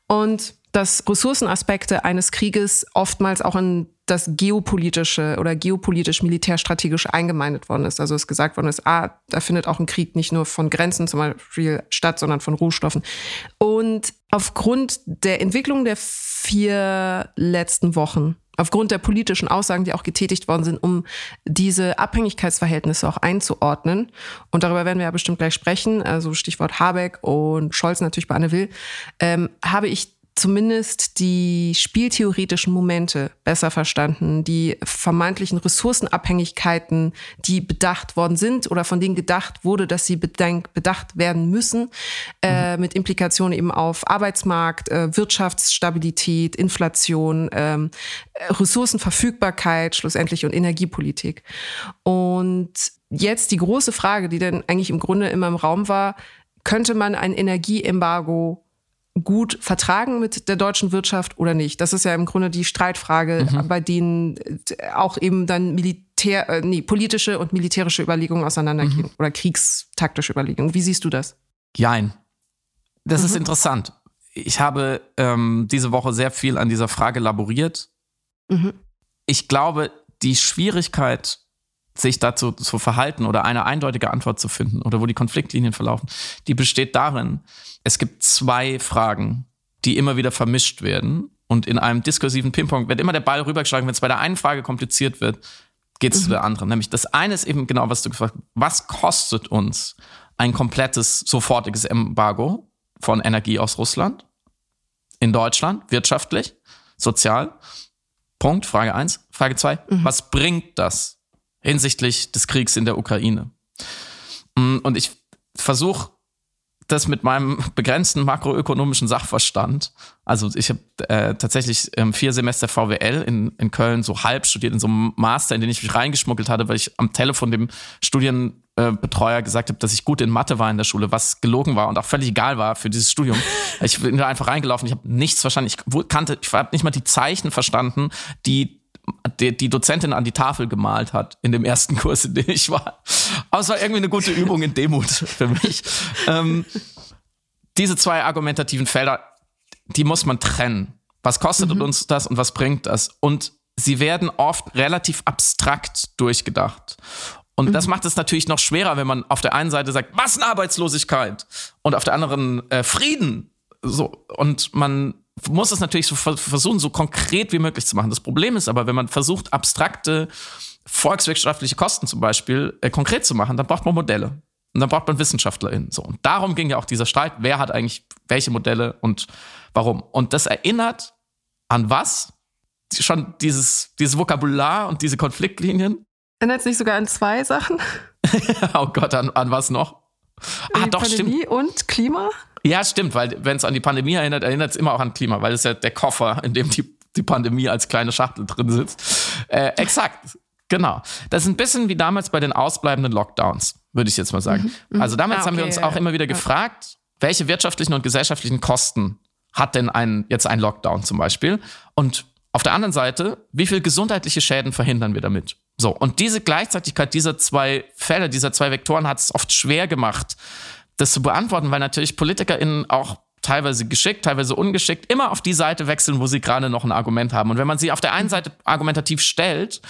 Und dass Ressourcenaspekte eines Krieges oftmals auch in das geopolitische oder geopolitisch-militärstrategisch eingemeindet worden ist. Also es gesagt worden ist, ah, da findet auch ein Krieg nicht nur von Grenzen zum Beispiel statt, sondern von Rohstoffen. Und aufgrund der Entwicklung der vier letzten Wochen aufgrund der politischen Aussagen, die auch getätigt worden sind, um diese Abhängigkeitsverhältnisse auch einzuordnen. Und darüber werden wir ja bestimmt gleich sprechen, also Stichwort Habeck und Scholz natürlich bei Anne Will, ähm, habe ich zumindest die spieltheoretischen Momente besser verstanden, die vermeintlichen Ressourcenabhängigkeiten, die bedacht worden sind oder von denen gedacht wurde, dass sie bedacht werden müssen, äh, mhm. mit Implikationen eben auf Arbeitsmarkt, äh, Wirtschaftsstabilität, Inflation, ähm, Ressourcenverfügbarkeit schlussendlich und Energiepolitik. Und jetzt die große Frage, die dann eigentlich im Grunde immer im Raum war, könnte man ein Energieembargo gut vertragen mit der deutschen Wirtschaft oder nicht? Das ist ja im Grunde die Streitfrage, mhm. bei denen äh, auch eben dann Militär, äh, nee, politische und militärische Überlegungen auseinandergehen mhm. oder kriegstaktische Überlegungen. Wie siehst du das? Jein. Das mhm. ist interessant. Ich habe ähm, diese Woche sehr viel an dieser Frage laboriert. Mhm. Ich glaube, die Schwierigkeit, sich dazu zu verhalten oder eine eindeutige Antwort zu finden oder wo die Konfliktlinien verlaufen, die besteht darin, es gibt zwei Fragen, die immer wieder vermischt werden. Und in einem diskursiven Ping-Pong wird immer der Ball rübergeschlagen. Wenn es bei der einen Frage kompliziert wird, geht es mhm. zu der anderen. Nämlich das eine ist eben genau, was du gefragt hast. Was kostet uns ein komplettes, sofortiges Embargo von Energie aus Russland? In Deutschland, wirtschaftlich, sozial? Punkt, Frage eins. Frage zwei, mhm. was bringt das hinsichtlich des Kriegs in der Ukraine? Mm, und ich versuche das mit meinem begrenzten makroökonomischen Sachverstand, also ich habe äh, tatsächlich ähm, vier Semester VWL in, in Köln so halb studiert, in so einem Master, in den ich mich reingeschmuggelt hatte, weil ich am Telefon dem Studienbetreuer gesagt habe, dass ich gut in Mathe war in der Schule, was gelogen war und auch völlig egal war für dieses Studium. ich bin da einfach reingelaufen, ich habe nichts verstanden, ich kannte, ich habe nicht mal die Zeichen verstanden, die die, die Dozentin an die Tafel gemalt hat in dem ersten Kurs, in dem ich war. Aber es war irgendwie eine gute Übung in Demut für mich. Ähm, diese zwei argumentativen Felder, die muss man trennen. Was kostet mhm. uns das und was bringt das? Und sie werden oft relativ abstrakt durchgedacht. Und mhm. das macht es natürlich noch schwerer, wenn man auf der einen Seite sagt, Massenarbeitslosigkeit und auf der anderen äh, Frieden. So, und man muss es natürlich so versuchen, so konkret wie möglich zu machen. Das Problem ist aber, wenn man versucht, abstrakte volkswirtschaftliche Kosten zum Beispiel äh, konkret zu machen, dann braucht man Modelle. Und dann braucht man WissenschaftlerInnen. So. Und darum ging ja auch dieser Streit, wer hat eigentlich welche Modelle und warum. Und das erinnert an was? Schon dieses, dieses Vokabular und diese Konfliktlinien. Erinnert es nicht sogar an zwei Sachen? oh Gott, an, an was noch? Ah, doch, Pandemie stimmt. und Klima? Ja, stimmt, weil wenn es an die Pandemie erinnert, erinnert es immer auch an Klima, weil es ja der Koffer, in dem die, die Pandemie als kleine Schachtel drin sitzt. Äh, exakt, genau. Das ist ein bisschen wie damals bei den ausbleibenden Lockdowns, würde ich jetzt mal sagen. Mhm. mhm. Also damals ah, okay, haben wir uns auch immer wieder gefragt, welche wirtschaftlichen und gesellschaftlichen Kosten hat denn ein, jetzt ein Lockdown zum Beispiel? Und auf der anderen Seite, wie viel gesundheitliche Schäden verhindern wir damit? So, und diese Gleichzeitigkeit dieser zwei Fälle, dieser zwei Vektoren hat es oft schwer gemacht, das zu beantworten, weil natürlich PolitikerInnen auch teilweise geschickt, teilweise ungeschickt, immer auf die Seite wechseln, wo sie gerade noch ein Argument haben. Und wenn man sie auf der einen Seite argumentativ stellt,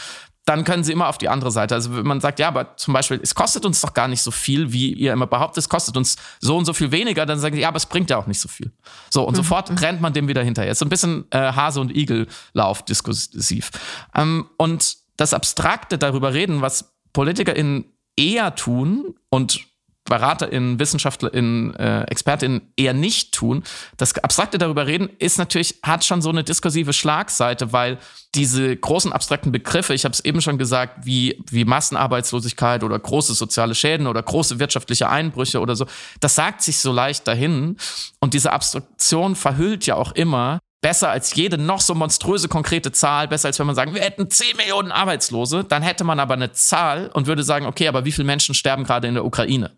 dann können sie immer auf die andere Seite. Also wenn man sagt, ja, aber zum Beispiel, es kostet uns doch gar nicht so viel, wie ihr immer behauptet, es kostet uns so und so viel weniger, dann sagen sie, ja, aber es bringt ja auch nicht so viel. So, und mhm. sofort rennt man dem wieder hinterher. Ist so ein bisschen äh, Hase- und Igel-Lauf diskursiv. Ähm, und das Abstrakte darüber reden, was PolitikerInnen eher tun und BeraterInnen, WissenschaftlerInnen, äh, ExpertInnen eher nicht tun. Das abstrakte darüber reden ist natürlich, hat schon so eine diskursive Schlagseite, weil diese großen abstrakten Begriffe, ich habe es eben schon gesagt, wie, wie Massenarbeitslosigkeit oder große soziale Schäden oder große wirtschaftliche Einbrüche oder so, das sagt sich so leicht dahin. Und diese Abstraktion verhüllt ja auch immer, besser als jede noch so monströse konkrete Zahl, besser als wenn man sagen, wir hätten 10 Millionen Arbeitslose, dann hätte man aber eine Zahl und würde sagen, okay, aber wie viele Menschen sterben gerade in der Ukraine?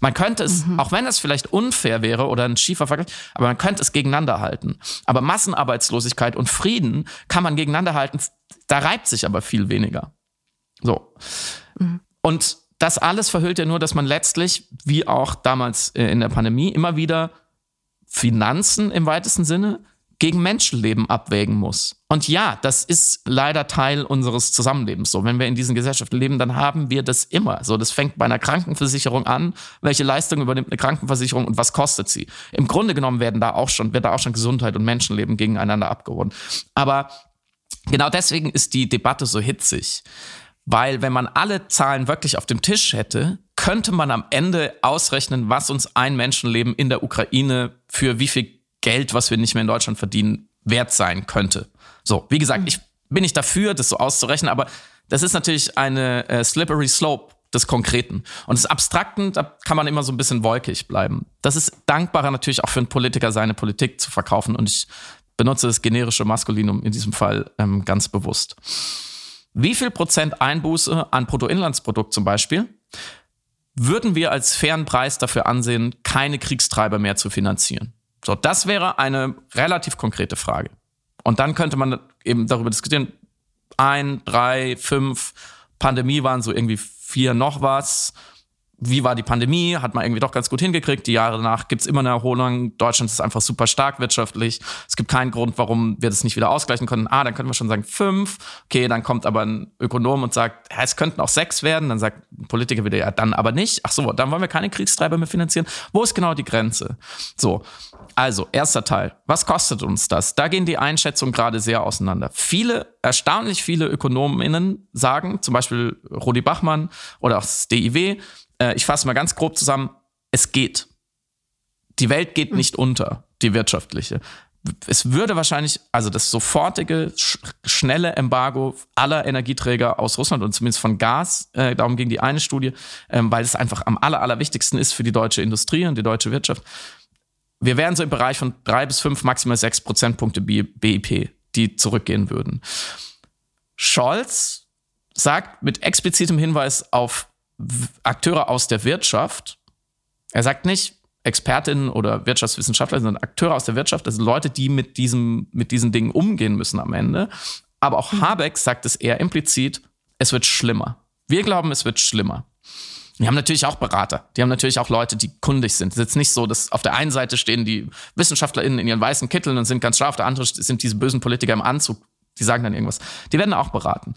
Man könnte es, mhm. auch wenn es vielleicht unfair wäre oder ein schiefer Vergleich, aber man könnte es gegeneinander halten. Aber Massenarbeitslosigkeit und Frieden kann man gegeneinander halten, da reibt sich aber viel weniger. So. Mhm. Und das alles verhüllt ja nur, dass man letztlich, wie auch damals äh, in der Pandemie, immer wieder Finanzen im weitesten Sinne gegen Menschenleben abwägen muss. Und ja, das ist leider Teil unseres Zusammenlebens. So, wenn wir in diesen Gesellschaften leben, dann haben wir das immer. So, das fängt bei einer Krankenversicherung an. Welche Leistung übernimmt eine Krankenversicherung und was kostet sie? Im Grunde genommen werden da auch schon, wird da auch schon Gesundheit und Menschenleben gegeneinander abgewogen. Aber genau deswegen ist die Debatte so hitzig. Weil wenn man alle Zahlen wirklich auf dem Tisch hätte, könnte man am Ende ausrechnen, was uns ein Menschenleben in der Ukraine für wie viel Geld, was wir nicht mehr in Deutschland verdienen, wert sein könnte. So, wie gesagt, ich bin nicht dafür, das so auszurechnen, aber das ist natürlich eine äh, slippery slope des Konkreten. Und des Abstrakten, da kann man immer so ein bisschen wolkig bleiben. Das ist dankbarer natürlich auch für einen Politiker, seine Politik zu verkaufen. Und ich benutze das generische Maskulinum in diesem Fall ähm, ganz bewusst. Wie viel Prozent Einbuße an Bruttoinlandsprodukt zum Beispiel würden wir als fairen Preis dafür ansehen, keine Kriegstreiber mehr zu finanzieren? So, das wäre eine relativ konkrete Frage. Und dann könnte man eben darüber diskutieren, ein, drei, fünf, Pandemie waren so irgendwie vier noch was wie war die Pandemie, hat man irgendwie doch ganz gut hingekriegt. Die Jahre danach gibt's immer eine Erholung. Deutschland ist einfach super stark wirtschaftlich. Es gibt keinen Grund, warum wir das nicht wieder ausgleichen können. Ah, dann können wir schon sagen fünf. Okay, dann kommt aber ein Ökonom und sagt, es könnten auch sechs werden. Dann sagt ein Politiker wieder, ja, dann aber nicht. Ach so, dann wollen wir keine Kriegstreiber mehr finanzieren. Wo ist genau die Grenze? So, also erster Teil. Was kostet uns das? Da gehen die Einschätzungen gerade sehr auseinander. Viele, erstaunlich viele Ökonominnen sagen, zum Beispiel Rudi Bachmann oder auch das DIW, äh, ich fasse mal ganz grob zusammen, es geht. Die Welt geht hm. nicht unter, die wirtschaftliche. Es würde wahrscheinlich, also das sofortige, sch schnelle Embargo aller Energieträger aus Russland und zumindest von Gas, äh, darum ging die eine Studie, ähm, weil es einfach am aller, allerwichtigsten ist für die deutsche Industrie und die deutsche Wirtschaft. Wir wären so im Bereich von drei bis fünf, maximal sechs Prozentpunkte BIP, die zurückgehen würden. Scholz sagt mit explizitem Hinweis auf Akteure aus der Wirtschaft. Er sagt nicht Expertinnen oder Wirtschaftswissenschaftler, sondern Akteure aus der Wirtschaft, also Leute, die mit, diesem, mit diesen Dingen umgehen müssen am Ende. Aber auch mhm. Habeck sagt es eher implizit, es wird schlimmer. Wir glauben, es wird schlimmer. Die haben natürlich auch Berater. Die haben natürlich auch Leute, die kundig sind. Es ist jetzt nicht so, dass auf der einen Seite stehen die WissenschaftlerInnen in ihren weißen Kitteln und sind ganz scharf, auf der anderen sind diese bösen Politiker im Anzug, die sagen dann irgendwas. Die werden auch beraten.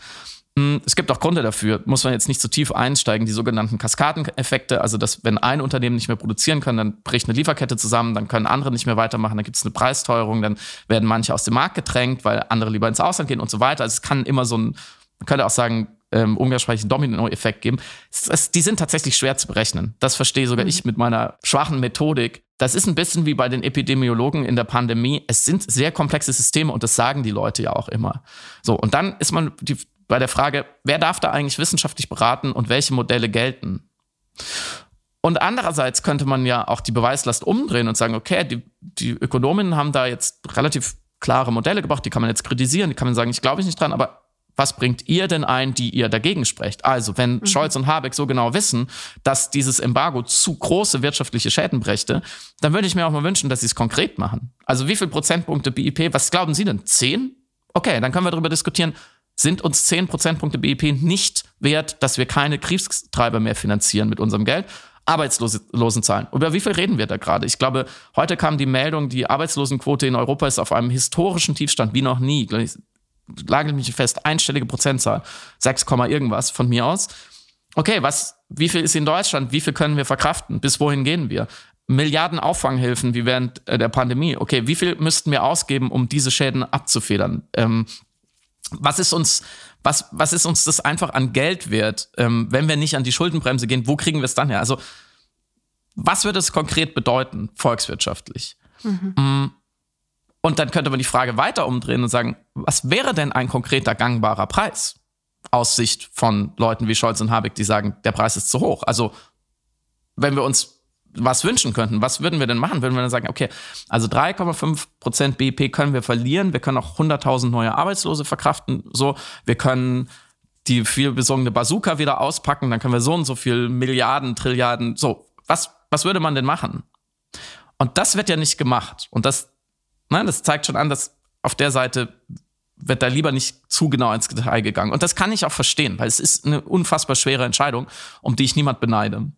Hm, es gibt auch Gründe dafür, muss man jetzt nicht zu tief einsteigen, die sogenannten Kaskadeneffekte, also dass wenn ein Unternehmen nicht mehr produzieren kann, dann bricht eine Lieferkette zusammen, dann können andere nicht mehr weitermachen, dann gibt es eine Preisteuerung, dann werden manche aus dem Markt gedrängt, weil andere lieber ins Ausland gehen und so weiter. Also es kann immer so ein, man könnte auch sagen, ähm, umgangssprachlichen Domino-Effekt geben. Es, es, die sind tatsächlich schwer zu berechnen. Das verstehe sogar mhm. ich mit meiner schwachen Methodik. Das ist ein bisschen wie bei den Epidemiologen in der Pandemie. Es sind sehr komplexe Systeme und das sagen die Leute ja auch immer. So, und dann ist man die, bei der Frage, wer darf da eigentlich wissenschaftlich beraten und welche Modelle gelten? Und andererseits könnte man ja auch die Beweislast umdrehen und sagen, okay, die, die Ökonominnen haben da jetzt relativ klare Modelle gebracht, die kann man jetzt kritisieren, die kann man sagen, ich glaube nicht dran, aber was bringt ihr denn ein, die ihr dagegen sprecht? Also, wenn mhm. Scholz und Habeck so genau wissen, dass dieses Embargo zu große wirtschaftliche Schäden brächte, dann würde ich mir auch mal wünschen, dass sie es konkret machen. Also, wie viel Prozentpunkte BIP, was glauben Sie denn? Zehn? Okay, dann können wir darüber diskutieren, sind uns 10 Prozentpunkte BIP nicht wert, dass wir keine Kriegstreiber mehr finanzieren mit unserem Geld. Arbeitslosenzahlen. Über wie viel reden wir da gerade? Ich glaube, heute kam die Meldung, die Arbeitslosenquote in Europa ist auf einem historischen Tiefstand wie noch nie. Ich lage mich fest, einstellige Prozentzahl, 6, irgendwas von mir aus. Okay, was, wie viel ist in Deutschland? Wie viel können wir verkraften? Bis wohin gehen wir? Milliarden Auffanghilfen wie während äh, der Pandemie. Okay, wie viel müssten wir ausgeben, um diese Schäden abzufedern? Ähm, was ist uns, was, was ist uns das einfach an Geld wert, ähm, wenn wir nicht an die Schuldenbremse gehen, wo kriegen wir es dann her? Also was würde es konkret bedeuten, volkswirtschaftlich? Mhm. Und dann könnte man die Frage weiter umdrehen und sagen, was wäre denn ein konkreter gangbarer Preis? Aus Sicht von Leuten wie Scholz und Habeck, die sagen, der Preis ist zu hoch. Also, wenn wir uns was wünschen könnten, was würden wir denn machen? Würden wir dann sagen, okay, also 3,5 Prozent BIP können wir verlieren, wir können auch 100.000 neue Arbeitslose verkraften, so, wir können die viel besungene Bazooka wieder auspacken, dann können wir so und so viel Milliarden, Trilliarden, so. Was, was würde man denn machen? Und das wird ja nicht gemacht. Und das, nein, das zeigt schon an, dass auf der Seite wird da lieber nicht zu genau ins Detail gegangen. Und das kann ich auch verstehen, weil es ist eine unfassbar schwere Entscheidung, um die ich niemand beneide.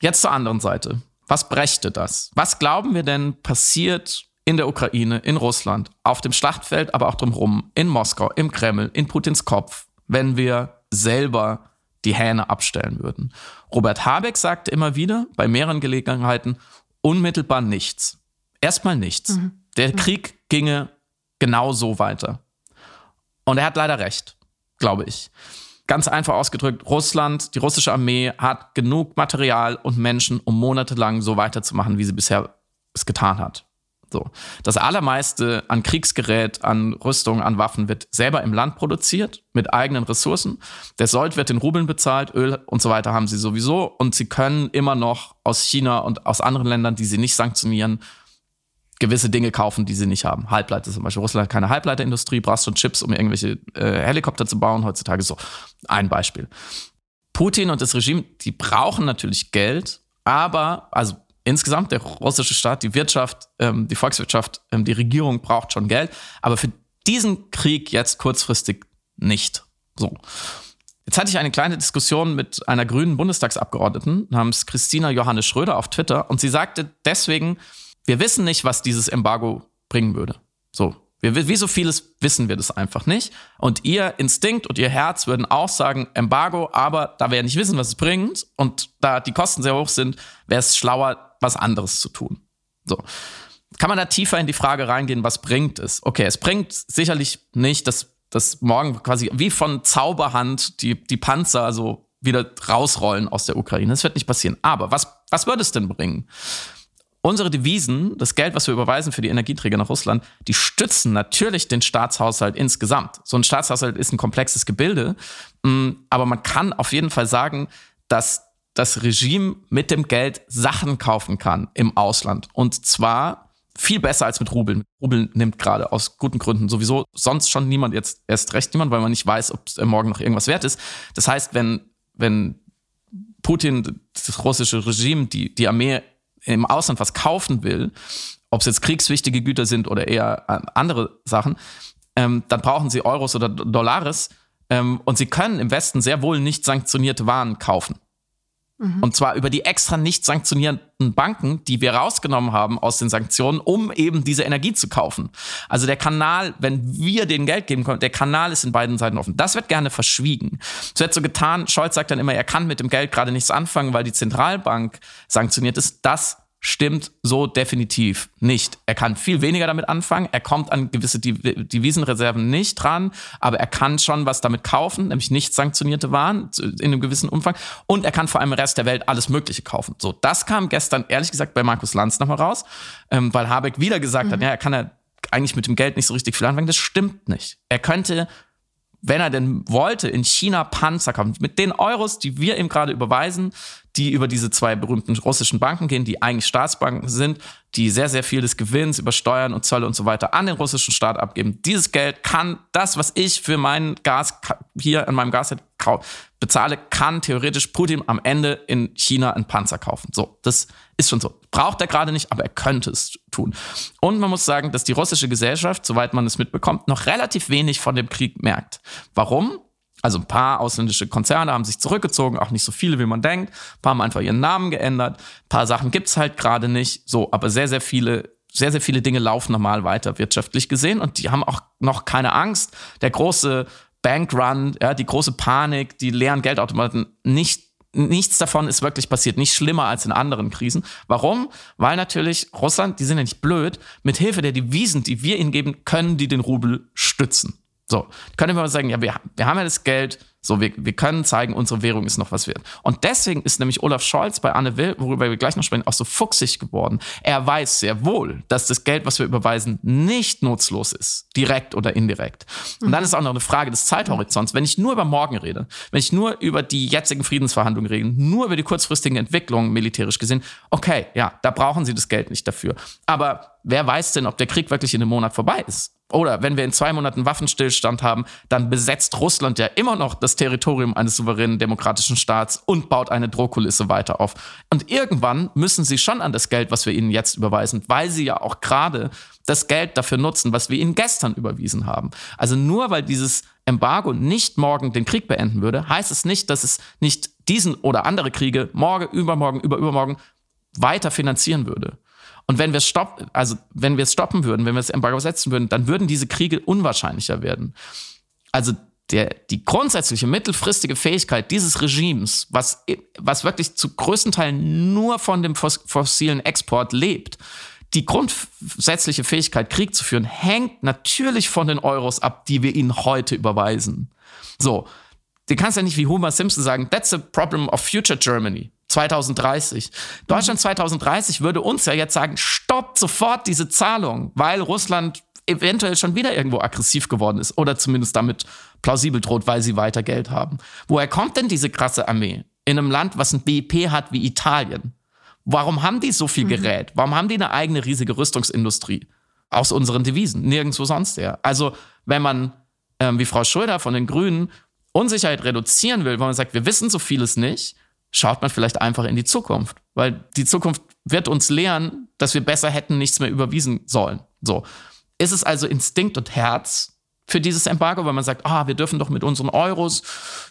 Jetzt zur anderen Seite. Was brächte das? Was glauben wir denn passiert in der Ukraine, in Russland, auf dem Schlachtfeld, aber auch drumherum, in Moskau, im Kreml, in Putins Kopf, wenn wir selber die Hähne abstellen würden? Robert Habeck sagte immer wieder, bei mehreren Gelegenheiten, unmittelbar nichts. Erstmal nichts. Mhm. Der Krieg ginge genau so weiter. Und er hat leider recht, glaube ich. Ganz einfach ausgedrückt, Russland, die russische Armee hat genug Material und Menschen, um monatelang so weiterzumachen, wie sie bisher es getan hat. So. Das allermeiste an Kriegsgerät, an Rüstung, an Waffen wird selber im Land produziert, mit eigenen Ressourcen. Der Sold wird in Rubeln bezahlt, Öl und so weiter haben sie sowieso. Und sie können immer noch aus China und aus anderen Ländern, die sie nicht sanktionieren, gewisse Dinge kaufen, die sie nicht haben. Halbleiter zum Beispiel. Russland hat keine Halbleiterindustrie, brauchst schon Chips, um irgendwelche äh, Helikopter zu bauen. Heutzutage so ein Beispiel. Putin und das Regime, die brauchen natürlich Geld, aber, also insgesamt der russische Staat, die Wirtschaft, ähm, die Volkswirtschaft, ähm, die Regierung braucht schon Geld, aber für diesen Krieg jetzt kurzfristig nicht. So. Jetzt hatte ich eine kleine Diskussion mit einer grünen Bundestagsabgeordneten namens Christina Johannes Schröder auf Twitter und sie sagte deswegen, wir wissen nicht, was dieses Embargo bringen würde. So. Wir, wie so vieles wissen wir das einfach nicht. Und ihr Instinkt und ihr Herz würden auch sagen, Embargo, aber da wir ja nicht wissen, was es bringt und da die Kosten sehr hoch sind, wäre es schlauer, was anderes zu tun. So. Kann man da tiefer in die Frage reingehen, was bringt es? Okay, es bringt sicherlich nicht, dass, dass morgen quasi wie von Zauberhand die, die Panzer so wieder rausrollen aus der Ukraine. Das wird nicht passieren. Aber was, was würde es denn bringen? Unsere Devisen, das Geld, was wir überweisen für die Energieträger nach Russland, die stützen natürlich den Staatshaushalt insgesamt. So ein Staatshaushalt ist ein komplexes Gebilde, mm, aber man kann auf jeden Fall sagen, dass das Regime mit dem Geld Sachen kaufen kann im Ausland. Und zwar viel besser als mit Rubeln. Rubeln nimmt gerade aus guten Gründen sowieso sonst schon niemand, jetzt erst recht niemand, weil man nicht weiß, ob morgen noch irgendwas wert ist. Das heißt, wenn, wenn Putin, das russische Regime, die, die Armee im Ausland was kaufen will, ob es jetzt kriegswichtige Güter sind oder eher äh, andere Sachen, ähm, dann brauchen sie Euros oder Dollares ähm, und sie können im Westen sehr wohl nicht sanktionierte Waren kaufen. Mhm. Und zwar über die extra nicht sanktionierten Banken, die wir rausgenommen haben aus den Sanktionen, um eben diese Energie zu kaufen. Also der Kanal, wenn wir den Geld geben können, der Kanal ist in beiden Seiten offen. Das wird gerne verschwiegen. Es wird so getan, Scholz sagt dann immer, er kann mit dem Geld gerade nichts anfangen, weil die Zentralbank sanktioniert ist. Das stimmt so definitiv nicht. Er kann viel weniger damit anfangen. Er kommt an gewisse Devisenreserven nicht dran, aber er kann schon was damit kaufen, nämlich nicht sanktionierte Waren in einem gewissen Umfang. Und er kann vor allem im Rest der Welt alles Mögliche kaufen. So, das kam gestern ehrlich gesagt bei Markus Lanz nochmal raus, ähm, weil Habeck wieder gesagt mhm. hat, ja, er kann ja eigentlich mit dem Geld nicht so richtig viel anfangen. Das stimmt nicht. Er könnte wenn er denn wollte, in China Panzer kaufen. Mit den Euros, die wir ihm gerade überweisen, die über diese zwei berühmten russischen Banken gehen, die eigentlich Staatsbanken sind, die sehr, sehr viel des Gewinns über Steuern und Zölle und so weiter an den russischen Staat abgeben. Dieses Geld kann das, was ich für mein Gas hier in meinem Gas bezahle, kann theoretisch Putin am Ende in China einen Panzer kaufen. So, das ist schon so. Braucht er gerade nicht, aber er könnte es tun. Und man muss sagen, dass die russische Gesellschaft, soweit man es mitbekommt, noch relativ wenig von dem Krieg merkt. Warum? Also ein paar ausländische Konzerne haben sich zurückgezogen, auch nicht so viele, wie man denkt. Ein paar haben einfach ihren Namen geändert. Ein paar Sachen gibt's halt gerade nicht. So, aber sehr, sehr viele, sehr, sehr viele Dinge laufen normal weiter wirtschaftlich gesehen und die haben auch noch keine Angst. Der große Bankrun, ja, die große Panik, die leeren Geldautomaten, nicht nichts davon ist wirklich passiert. Nicht schlimmer als in anderen Krisen. Warum? Weil natürlich Russland, die sind ja nicht blöd, mit Hilfe der Devisen, die wir ihnen geben, können die den Rubel stützen. So, können wir mal sagen, ja, wir, wir haben ja das Geld, So, wir, wir können zeigen, unsere Währung ist noch was wert. Und deswegen ist nämlich Olaf Scholz bei Anne Will, worüber wir gleich noch sprechen, auch so fuchsig geworden. Er weiß sehr wohl, dass das Geld, was wir überweisen, nicht nutzlos ist, direkt oder indirekt. Und dann ist auch noch eine Frage des Zeithorizonts. Wenn ich nur über morgen rede, wenn ich nur über die jetzigen Friedensverhandlungen rede, nur über die kurzfristigen Entwicklungen militärisch gesehen, okay, ja, da brauchen sie das Geld nicht dafür. Aber wer weiß denn, ob der Krieg wirklich in einem Monat vorbei ist? Oder wenn wir in zwei Monaten Waffenstillstand haben, dann besetzt Russland ja immer noch das Territorium eines souveränen demokratischen Staats und baut eine Drohkulisse weiter auf. Und irgendwann müssen sie schon an das Geld, was wir ihnen jetzt überweisen, weil sie ja auch gerade das Geld dafür nutzen, was wir ihnen gestern überwiesen haben. Also nur weil dieses Embargo nicht morgen den Krieg beenden würde, heißt es nicht, dass es nicht diesen oder andere Kriege morgen, übermorgen, über übermorgen weiter finanzieren würde. Und wenn wir stoppen, also wenn wir es stoppen würden, wenn wir das Embargo setzen würden, dann würden diese Kriege unwahrscheinlicher werden. Also der, die grundsätzliche mittelfristige Fähigkeit dieses Regimes, was, was wirklich zu größten Teilen nur von dem fossilen Export lebt, die grundsätzliche Fähigkeit, Krieg zu führen, hängt natürlich von den Euros ab, die wir ihnen heute überweisen. So, du kannst ja nicht wie Homer Simpson sagen, that's a problem of future Germany. 2030. Deutschland 2030 würde uns ja jetzt sagen, stoppt sofort diese Zahlung, weil Russland eventuell schon wieder irgendwo aggressiv geworden ist oder zumindest damit plausibel droht, weil sie weiter Geld haben. Woher kommt denn diese krasse Armee in einem Land, was ein BIP hat wie Italien? Warum haben die so viel mhm. Gerät? Warum haben die eine eigene riesige Rüstungsindustrie? Aus unseren Devisen, nirgendwo sonst her. Also, wenn man, ähm, wie Frau Schröder von den Grünen, Unsicherheit reduzieren will, weil man sagt, wir wissen so vieles nicht, schaut man vielleicht einfach in die Zukunft. Weil die Zukunft wird uns lehren, dass wir besser hätten nichts mehr überwiesen sollen. So. Ist es also Instinkt und Herz für dieses Embargo, weil man sagt, ah, wir dürfen doch mit unseren Euros,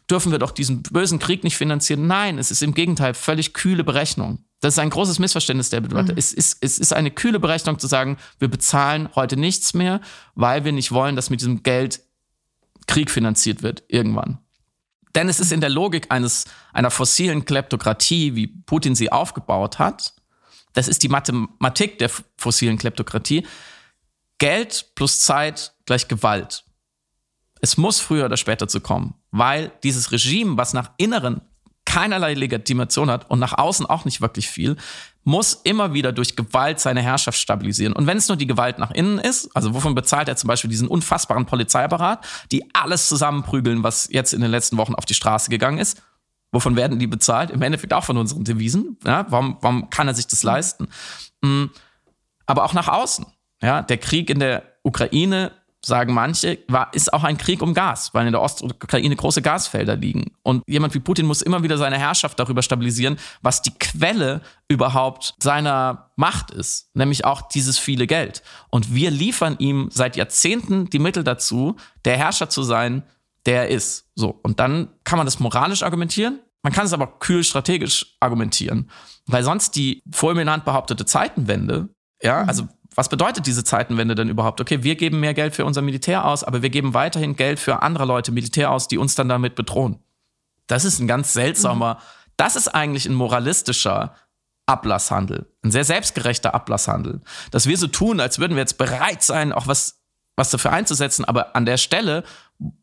dürfen wir doch diesen bösen Krieg nicht finanzieren. Nein, es ist im Gegenteil völlig kühle Berechnung. Das ist ein großes Missverständnis der Debatte. Mhm. Es, ist, es ist eine kühle Berechnung zu sagen, wir bezahlen heute nichts mehr, weil wir nicht wollen, dass mit diesem Geld Krieg finanziert wird irgendwann. Denn es ist in der Logik eines, einer fossilen Kleptokratie, wie Putin sie aufgebaut hat, das ist die Mathematik der fossilen Kleptokratie, Geld plus Zeit gleich Gewalt. Es muss früher oder später zu kommen, weil dieses Regime, was nach Inneren keinerlei Legitimation hat und nach außen auch nicht wirklich viel, muss immer wieder durch Gewalt seine Herrschaft stabilisieren. Und wenn es nur die Gewalt nach innen ist, also wovon bezahlt er zum Beispiel diesen unfassbaren Polizeiapparat, die alles zusammenprügeln, was jetzt in den letzten Wochen auf die Straße gegangen ist, wovon werden die bezahlt? Im Endeffekt auch von unseren Devisen. Ja, warum, warum kann er sich das leisten? Mm, aber auch nach außen. Ja, der Krieg in der Ukraine sagen manche, war, ist auch ein Krieg um Gas, weil in der Ostukraine große Gasfelder liegen. Und jemand wie Putin muss immer wieder seine Herrschaft darüber stabilisieren, was die Quelle überhaupt seiner Macht ist, nämlich auch dieses viele Geld. Und wir liefern ihm seit Jahrzehnten die Mittel dazu, der Herrscher zu sein, der er ist. So. Und dann kann man das moralisch argumentieren. Man kann es aber kühl strategisch argumentieren, weil sonst die fulminant behauptete Zeitenwende, ja, also was bedeutet diese Zeitenwende denn überhaupt? Okay, wir geben mehr Geld für unser Militär aus, aber wir geben weiterhin Geld für andere Leute Militär aus, die uns dann damit bedrohen. Das ist ein ganz seltsamer, mhm. das ist eigentlich ein moralistischer Ablasshandel, ein sehr selbstgerechter Ablasshandel. Dass wir so tun, als würden wir jetzt bereit sein, auch was, was dafür einzusetzen, aber an der Stelle,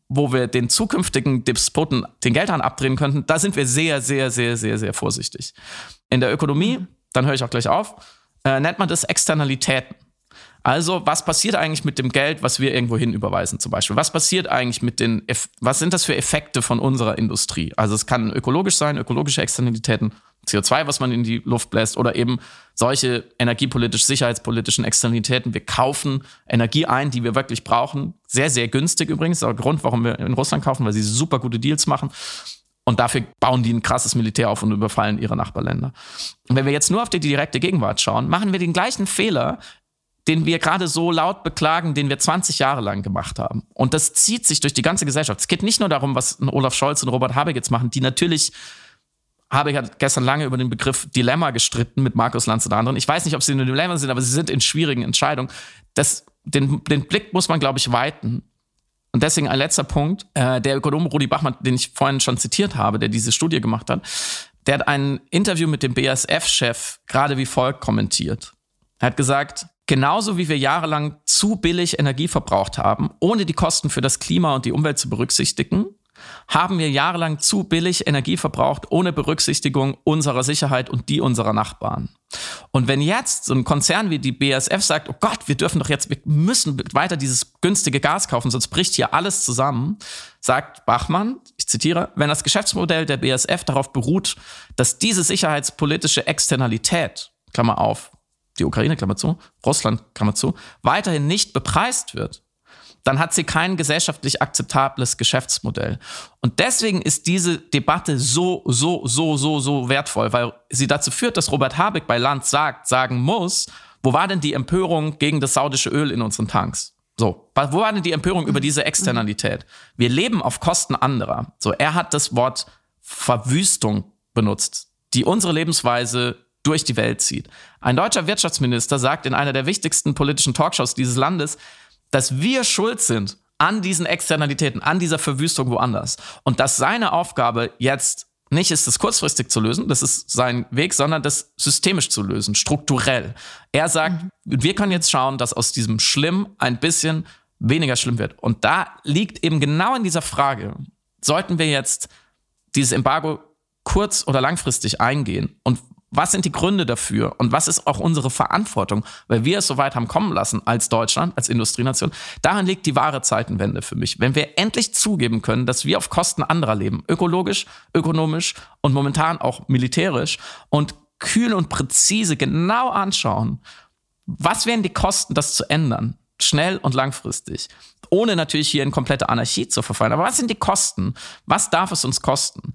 wo wir den zukünftigen Despoten den Geldhahn abdrehen könnten, da sind wir sehr, sehr, sehr, sehr, sehr vorsichtig. In der Ökonomie, mhm. dann höre ich auch gleich auf, äh, nennt man das Externalitäten. Also, was passiert eigentlich mit dem Geld, was wir irgendwo hin überweisen, zum Beispiel? Was passiert eigentlich mit den, was sind das für Effekte von unserer Industrie? Also, es kann ökologisch sein, ökologische Externalitäten, CO2, was man in die Luft bläst, oder eben solche energiepolitisch, sicherheitspolitischen Externalitäten. Wir kaufen Energie ein, die wir wirklich brauchen. Sehr, sehr günstig übrigens. Das ist auch der Grund, warum wir in Russland kaufen, weil sie super gute Deals machen. Und dafür bauen die ein krasses Militär auf und überfallen ihre Nachbarländer. Und wenn wir jetzt nur auf die direkte Gegenwart schauen, machen wir den gleichen Fehler, den wir gerade so laut beklagen, den wir 20 Jahre lang gemacht haben. Und das zieht sich durch die ganze Gesellschaft. Es geht nicht nur darum, was Olaf Scholz und Robert Habeck jetzt machen, die natürlich Habeck hat gestern lange über den Begriff Dilemma gestritten mit Markus Lanz und anderen. Ich weiß nicht, ob sie in einem Dilemma sind, aber sie sind in schwierigen Entscheidungen. Das, den, den Blick muss man, glaube ich, weiten. Und deswegen ein letzter Punkt. Äh, der Ökonom Rudi Bachmann, den ich vorhin schon zitiert habe, der diese Studie gemacht hat, der hat ein Interview mit dem BASF-Chef gerade wie folgt kommentiert. Er hat gesagt, genauso wie wir jahrelang zu billig Energie verbraucht haben, ohne die Kosten für das Klima und die Umwelt zu berücksichtigen, haben wir jahrelang zu billig Energie verbraucht, ohne Berücksichtigung unserer Sicherheit und die unserer Nachbarn. Und wenn jetzt so ein Konzern wie die BASF sagt, oh Gott, wir dürfen doch jetzt, wir müssen weiter dieses günstige Gas kaufen, sonst bricht hier alles zusammen, sagt Bachmann, ich zitiere, wenn das Geschäftsmodell der BASF darauf beruht, dass diese sicherheitspolitische Externalität, Klammer auf, die Ukraine, Klammer zu, Russland, Klammer zu, weiterhin nicht bepreist wird, dann hat sie kein gesellschaftlich akzeptables Geschäftsmodell. Und deswegen ist diese Debatte so, so, so, so, so wertvoll, weil sie dazu führt, dass Robert Habeck bei Land sagt, sagen muss, wo war denn die Empörung gegen das saudische Öl in unseren Tanks? So, wo war denn die Empörung über diese Externalität? Wir leben auf Kosten anderer. So, er hat das Wort Verwüstung benutzt, die unsere Lebensweise durch die Welt zieht. Ein deutscher Wirtschaftsminister sagt in einer der wichtigsten politischen Talkshows dieses Landes, dass wir schuld sind an diesen Externalitäten, an dieser Verwüstung woanders. Und dass seine Aufgabe jetzt nicht ist, das kurzfristig zu lösen, das ist sein Weg, sondern das systemisch zu lösen, strukturell. Er sagt, mhm. wir können jetzt schauen, dass aus diesem Schlimm ein bisschen weniger schlimm wird. Und da liegt eben genau in dieser Frage, sollten wir jetzt dieses Embargo kurz- oder langfristig eingehen? Und was sind die Gründe dafür und was ist auch unsere Verantwortung, weil wir es so weit haben kommen lassen als Deutschland, als Industrienation. Daran liegt die wahre Zeitenwende für mich. Wenn wir endlich zugeben können, dass wir auf Kosten anderer leben, ökologisch, ökonomisch und momentan auch militärisch und kühl und präzise genau anschauen, was wären die Kosten, das zu ändern, schnell und langfristig, ohne natürlich hier in komplette Anarchie zu verfallen. Aber was sind die Kosten? Was darf es uns kosten?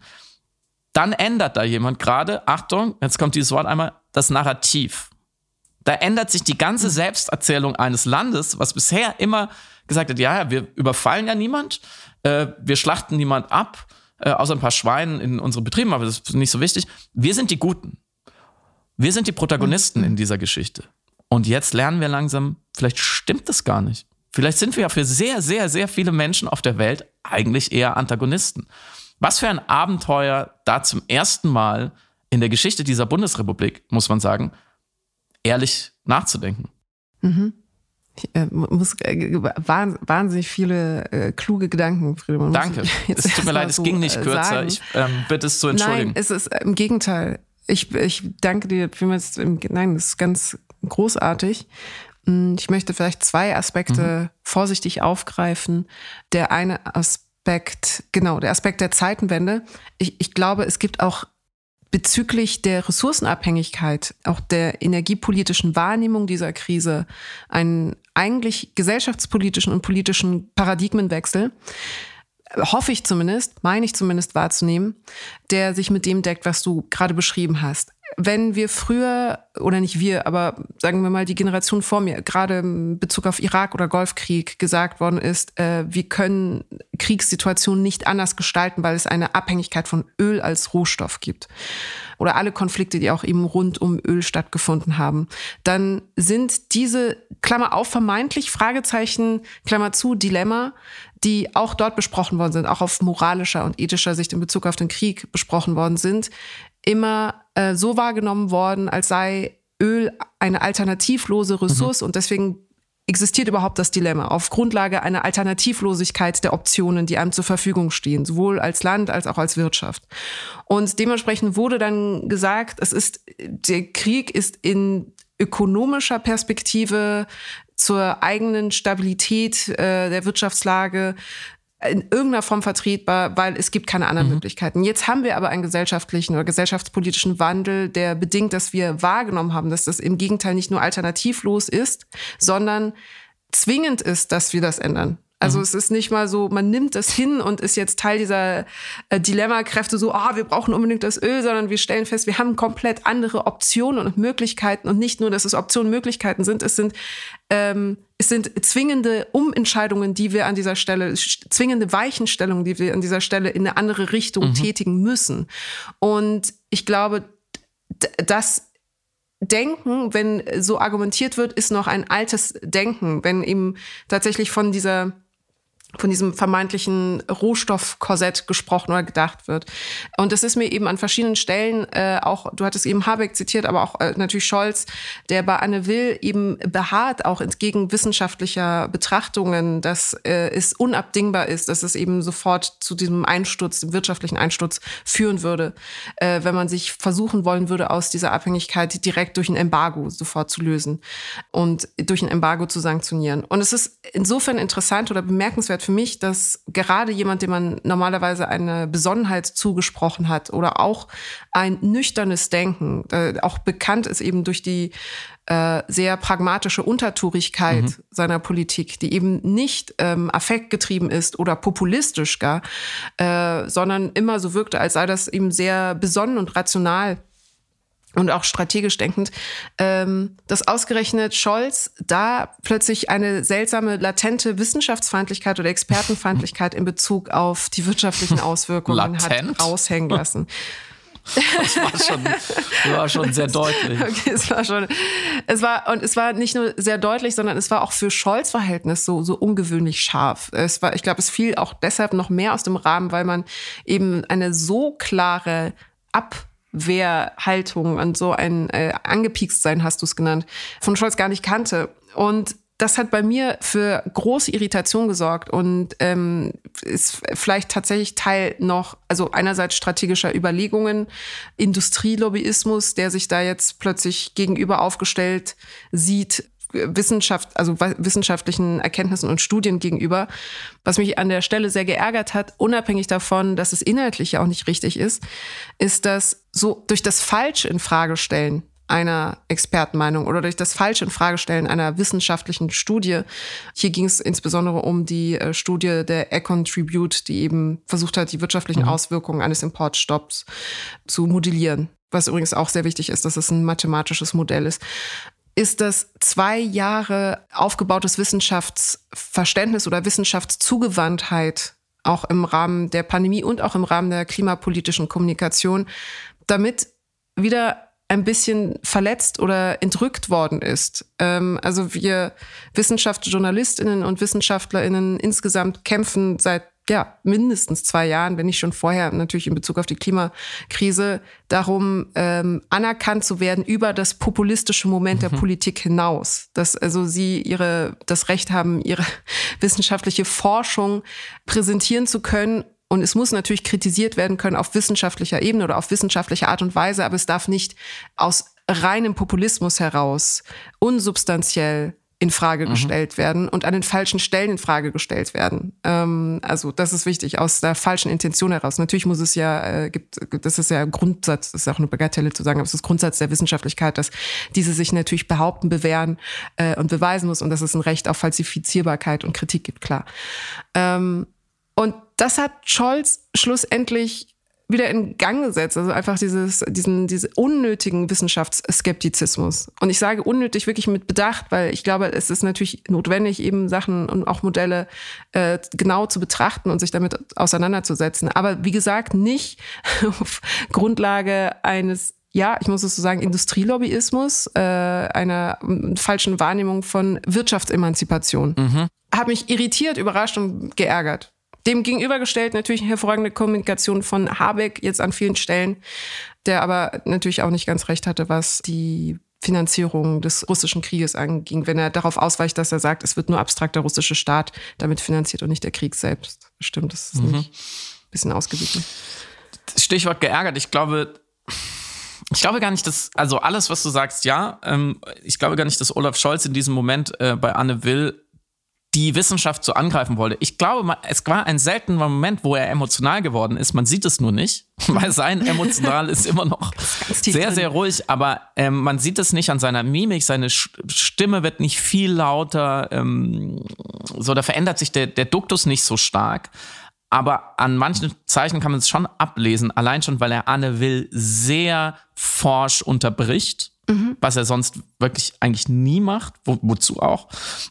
Dann ändert da jemand gerade, Achtung, jetzt kommt dieses Wort einmal, das Narrativ. Da ändert sich die ganze Selbsterzählung eines Landes, was bisher immer gesagt hat, ja, wir überfallen ja niemand, äh, wir schlachten niemand ab, äh, außer ein paar Schweinen in unseren Betrieben, aber das ist nicht so wichtig. Wir sind die Guten. Wir sind die Protagonisten in dieser Geschichte. Und jetzt lernen wir langsam, vielleicht stimmt das gar nicht. Vielleicht sind wir ja für sehr, sehr, sehr viele Menschen auf der Welt eigentlich eher Antagonisten. Was für ein Abenteuer, da zum ersten Mal in der Geschichte dieser Bundesrepublik, muss man sagen, ehrlich nachzudenken. Mhm. Ich, äh, muss äh, wahnsinnig viele äh, kluge Gedanken, Friedemann. Danke. Es tut mir leid, es so ging nicht äh, kürzer. Sagen. Ich ähm, bitte es zu entschuldigen. Nein, es ist äh, im Gegenteil. Ich, ich danke dir vielmals. Nein, das ist ganz großartig. Hm, ich möchte vielleicht zwei Aspekte mhm. vorsichtig aufgreifen. Der eine Aspekt Aspekt, genau, der Aspekt der Zeitenwende. Ich, ich glaube, es gibt auch bezüglich der Ressourcenabhängigkeit, auch der energiepolitischen Wahrnehmung dieser Krise, einen eigentlich gesellschaftspolitischen und politischen Paradigmenwechsel, hoffe ich zumindest, meine ich zumindest wahrzunehmen, der sich mit dem deckt, was du gerade beschrieben hast wenn wir früher, oder nicht wir, aber sagen wir mal die Generation vor mir, gerade in Bezug auf Irak oder Golfkrieg gesagt worden ist, äh, wir können Kriegssituationen nicht anders gestalten, weil es eine Abhängigkeit von Öl als Rohstoff gibt. Oder alle Konflikte, die auch eben rund um Öl stattgefunden haben. Dann sind diese, Klammer auf, vermeintlich, Fragezeichen, Klammer zu, Dilemma, die auch dort besprochen worden sind, auch auf moralischer und ethischer Sicht in Bezug auf den Krieg besprochen worden sind, immer äh, so wahrgenommen worden, als sei Öl eine alternativlose Ressource mhm. und deswegen existiert überhaupt das Dilemma auf Grundlage einer Alternativlosigkeit der Optionen, die einem zur Verfügung stehen, sowohl als Land als auch als Wirtschaft. Und dementsprechend wurde dann gesagt, es ist, der Krieg ist in ökonomischer Perspektive zur eigenen Stabilität äh, der Wirtschaftslage in irgendeiner Form vertretbar, weil es gibt keine anderen mhm. Möglichkeiten. Jetzt haben wir aber einen gesellschaftlichen oder gesellschaftspolitischen Wandel, der bedingt, dass wir wahrgenommen haben, dass das im Gegenteil nicht nur alternativlos ist, sondern zwingend ist, dass wir das ändern. Also mhm. es ist nicht mal so, man nimmt das hin und ist jetzt Teil dieser äh, Dilemmakräfte so, ah, wir brauchen unbedingt das Öl, sondern wir stellen fest, wir haben komplett andere Optionen und Möglichkeiten und nicht nur, dass es Optionen und Möglichkeiten sind, es sind ähm, es sind zwingende Umentscheidungen, die wir an dieser Stelle, zwingende Weichenstellungen, die wir an dieser Stelle in eine andere Richtung mhm. tätigen müssen. Und ich glaube, das Denken, wenn so argumentiert wird, ist noch ein altes Denken, wenn eben tatsächlich von dieser von diesem vermeintlichen Rohstoffkorsett gesprochen oder gedacht wird. Und das ist mir eben an verschiedenen Stellen äh, auch, du hattest eben Habeck zitiert, aber auch äh, natürlich Scholz, der bei Anne Will eben beharrt, auch entgegen wissenschaftlicher Betrachtungen, dass äh, es unabdingbar ist, dass es eben sofort zu diesem Einsturz, dem wirtschaftlichen Einsturz führen würde, äh, wenn man sich versuchen wollen würde, aus dieser Abhängigkeit direkt durch ein Embargo sofort zu lösen und durch ein Embargo zu sanktionieren. Und es ist insofern interessant oder bemerkenswert für mich, dass gerade jemand, dem man normalerweise eine Besonnenheit zugesprochen hat oder auch ein nüchternes Denken, äh, auch bekannt ist eben durch die äh, sehr pragmatische Untertourigkeit mhm. seiner Politik, die eben nicht ähm, affektgetrieben ist oder populistisch gar, äh, sondern immer so wirkte, als sei das eben sehr besonnen und rational und auch strategisch denkend, ähm, dass ausgerechnet Scholz da plötzlich eine seltsame latente Wissenschaftsfeindlichkeit oder Expertenfeindlichkeit in Bezug auf die wirtschaftlichen Auswirkungen Latent? hat raushängen lassen. Das war schon, war schon sehr deutlich. Okay, es war schon, es war, und es war nicht nur sehr deutlich, sondern es war auch für Scholz Verhältnis so, so ungewöhnlich scharf. Es war, ich glaube, es fiel auch deshalb noch mehr aus dem Rahmen, weil man eben eine so klare Ab Wehrhaltung und so ein äh, angepiekst sein, hast du es genannt, von Scholz gar nicht kannte. Und das hat bei mir für große Irritation gesorgt und ähm, ist vielleicht tatsächlich Teil noch, also einerseits strategischer Überlegungen, Industrielobbyismus, der sich da jetzt plötzlich gegenüber aufgestellt sieht, Wissenschaft, also wissenschaftlichen Erkenntnissen und Studien gegenüber. Was mich an der Stelle sehr geärgert hat, unabhängig davon, dass es inhaltlich ja auch nicht richtig ist, ist, dass so durch das Falsch in Frage stellen einer Expertenmeinung oder durch das falsche Infragestellen einer wissenschaftlichen Studie. Hier ging es insbesondere um die äh, Studie der Econ Tribute, die eben versucht hat, die wirtschaftlichen mhm. Auswirkungen eines Importstopps zu modellieren. Was übrigens auch sehr wichtig ist, dass es ein mathematisches Modell ist ist das zwei Jahre aufgebautes Wissenschaftsverständnis oder Wissenschaftszugewandtheit auch im Rahmen der Pandemie und auch im Rahmen der klimapolitischen Kommunikation, damit wieder ein bisschen verletzt oder entrückt worden ist. Ähm, also wir Wissenschaftsjournalistinnen und Wissenschaftlerinnen insgesamt kämpfen seit ja, mindestens zwei Jahren, wenn nicht schon vorher, natürlich in Bezug auf die Klimakrise, darum, ähm, anerkannt zu werden über das populistische Moment mhm. der Politik hinaus. Dass also sie ihre, das Recht haben, ihre wissenschaftliche Forschung präsentieren zu können. Und es muss natürlich kritisiert werden können auf wissenschaftlicher Ebene oder auf wissenschaftliche Art und Weise, aber es darf nicht aus reinem Populismus heraus unsubstanziell in Frage mhm. gestellt werden und an den falschen Stellen in Frage gestellt werden. Ähm, also das ist wichtig, aus der falschen Intention heraus. Natürlich muss es ja, äh, gibt, das ist ja Grundsatz, das ist auch eine Bagatelle zu sagen, aber es ist Grundsatz der Wissenschaftlichkeit, dass diese sich natürlich behaupten, bewähren äh, und beweisen muss und dass es ein Recht auf Falsifizierbarkeit und Kritik gibt, klar. Ähm, und das hat Scholz schlussendlich wieder in Gang gesetzt. Also einfach dieses, diesen, diese unnötigen Wissenschaftsskeptizismus. Und ich sage unnötig wirklich mit Bedacht, weil ich glaube, es ist natürlich notwendig, eben Sachen und auch Modelle äh, genau zu betrachten und sich damit auseinanderzusetzen. Aber wie gesagt, nicht auf Grundlage eines ja, ich muss es so sagen, Industrielobbyismus, äh, einer falschen Wahrnehmung von Wirtschaftsemanzipation. Mhm. Hat mich irritiert, überrascht und geärgert. Dem gegenübergestellt natürlich eine hervorragende Kommunikation von Habeck jetzt an vielen Stellen, der aber natürlich auch nicht ganz recht hatte, was die Finanzierung des russischen Krieges anging, wenn er darauf ausweicht, dass er sagt, es wird nur abstrakter russische Staat damit finanziert und nicht der Krieg selbst. Stimmt, das ist mhm. nicht ein bisschen ausgewichen. Stichwort geärgert. Ich glaube, ich glaube gar nicht, dass, also alles, was du sagst, ja. Ähm, ich glaube gar nicht, dass Olaf Scholz in diesem Moment äh, bei Anne Will die Wissenschaft so angreifen wollte. Ich glaube, es war ein seltener Moment, wo er emotional geworden ist. Man sieht es nur nicht, weil sein emotional ist immer noch sehr, sehr ruhig. Aber ähm, man sieht es nicht an seiner Mimik. Seine Stimme wird nicht viel lauter. Ähm, so, da verändert sich der, der Duktus nicht so stark. Aber an manchen Zeichen kann man es schon ablesen. Allein schon, weil er Anne Will sehr forsch unterbricht. Mhm. Was er sonst wirklich eigentlich nie macht, wo, wozu auch.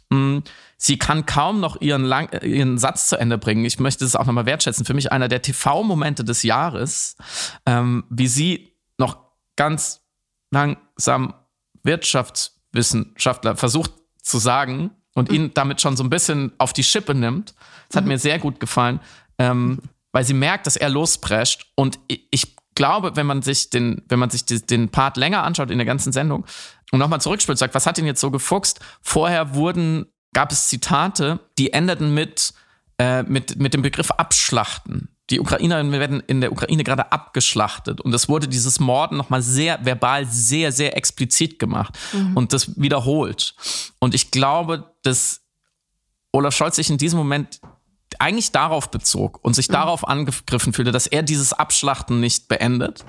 Mhm sie kann kaum noch ihren, lang, ihren Satz zu Ende bringen. Ich möchte es auch nochmal wertschätzen. Für mich einer der TV-Momente des Jahres, ähm, wie sie noch ganz langsam Wirtschaftswissenschaftler versucht zu sagen, und ihn damit schon so ein bisschen auf die Schippe nimmt. Das hat mhm. mir sehr gut gefallen, ähm, weil sie merkt, dass er losprescht. Und ich glaube, wenn man sich den, wenn man sich den Part länger anschaut in der ganzen Sendung und nochmal zurückspielt, sagt, was hat ihn jetzt so gefuchst? Vorher wurden, gab es Zitate, die endeten mit, äh, mit, mit dem Begriff abschlachten. Die Ukrainerinnen werden in der Ukraine gerade abgeschlachtet. Und es wurde dieses Morden nochmal sehr verbal, sehr, sehr explizit gemacht mhm. und das wiederholt. Und ich glaube, dass Olaf Scholz sich in diesem Moment eigentlich darauf bezog und sich mhm. darauf angegriffen fühlte, dass er dieses Abschlachten nicht beendet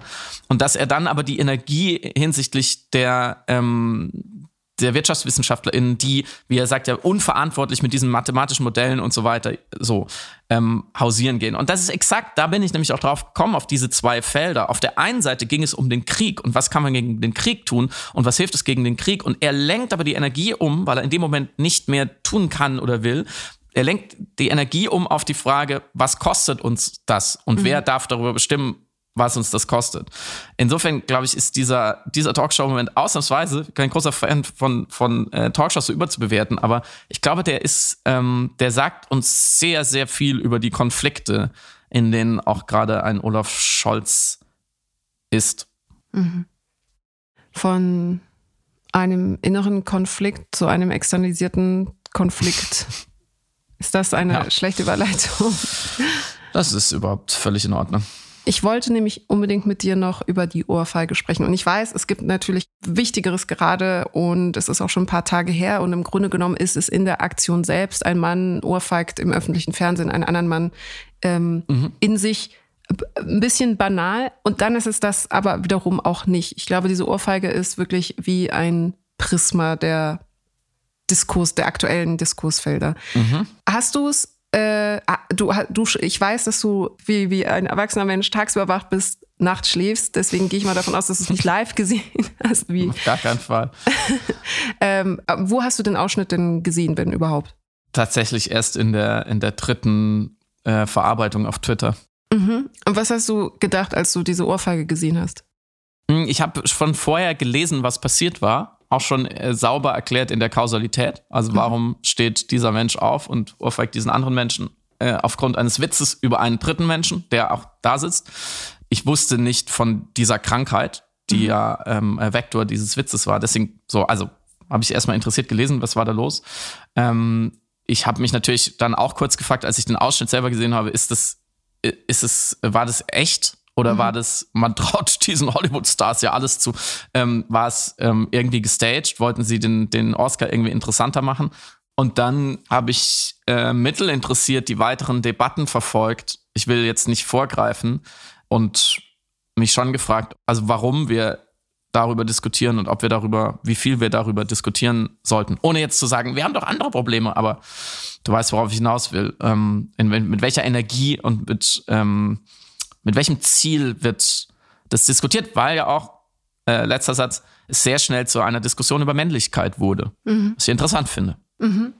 und dass er dann aber die Energie hinsichtlich der ähm, der WirtschaftswissenschaftlerInnen, die, wie er sagt, ja unverantwortlich mit diesen mathematischen Modellen und so weiter so ähm, hausieren gehen. Und das ist exakt, da bin ich nämlich auch drauf gekommen, auf diese zwei Felder. Auf der einen Seite ging es um den Krieg und was kann man gegen den Krieg tun und was hilft es gegen den Krieg. Und er lenkt aber die Energie um, weil er in dem Moment nicht mehr tun kann oder will, er lenkt die Energie um auf die Frage, was kostet uns das und mhm. wer darf darüber bestimmen, was uns das kostet. Insofern, glaube ich, ist dieser, dieser Talkshow-Moment ausnahmsweise kein großer Fan von, von äh, Talkshows so überzubewerten, aber ich glaube, der ist, ähm, der sagt uns sehr, sehr viel über die Konflikte, in denen auch gerade ein Olaf Scholz ist. Mhm. Von einem inneren Konflikt zu einem externalisierten Konflikt. Ist das eine ja. schlechte Überleitung? Das ist überhaupt völlig in Ordnung. Ich wollte nämlich unbedingt mit dir noch über die Ohrfeige sprechen. Und ich weiß, es gibt natürlich Wichtigeres gerade und es ist auch schon ein paar Tage her. Und im Grunde genommen ist es in der Aktion selbst, ein Mann ohrfeigt im öffentlichen Fernsehen einen anderen Mann ähm, mhm. in sich ein bisschen banal. Und dann ist es das aber wiederum auch nicht. Ich glaube, diese Ohrfeige ist wirklich wie ein Prisma der Diskurs, der aktuellen Diskursfelder. Mhm. Hast du es, äh, ah, du, du, ich weiß, dass du wie, wie ein erwachsener Mensch tagsüber wach bist, nachts schläfst, deswegen gehe ich mal davon aus, dass du es nicht live gesehen hast. Wie. Auf gar keinen Fall. ähm, wo hast du den Ausschnitt denn gesehen, wenn überhaupt? Tatsächlich erst in der, in der dritten äh, Verarbeitung auf Twitter. Mhm. Und was hast du gedacht, als du diese Ohrfeige gesehen hast? Hm, ich habe von vorher gelesen, was passiert war auch schon äh, sauber erklärt in der Kausalität. Also mhm. warum steht dieser Mensch auf und ohrfeigt diesen anderen Menschen äh, aufgrund eines Witzes über einen dritten Menschen, der auch da sitzt. Ich wusste nicht von dieser Krankheit, die mhm. ja ähm, Vektor dieses Witzes war. Deswegen so, also habe ich erstmal interessiert gelesen, was war da los. Ähm, ich habe mich natürlich dann auch kurz gefragt, als ich den Ausschnitt selber gesehen habe, ist das, äh, ist es, war das echt? Oder mhm. war das, man traut diesen Hollywood-Stars ja alles zu, ähm, war es ähm, irgendwie gestaged? Wollten sie den, den Oscar irgendwie interessanter machen? Und dann habe ich äh, mittelinteressiert die weiteren Debatten verfolgt. Ich will jetzt nicht vorgreifen und mich schon gefragt, also warum wir darüber diskutieren und ob wir darüber, wie viel wir darüber diskutieren sollten. Ohne jetzt zu sagen, wir haben doch andere Probleme, aber du weißt, worauf ich hinaus will. Ähm, in, mit welcher Energie und mit ähm, mit welchem Ziel wird das diskutiert? Weil ja auch, äh, letzter Satz, es sehr schnell zu einer Diskussion über Männlichkeit wurde. Mhm. Was ich interessant finde. Mhm.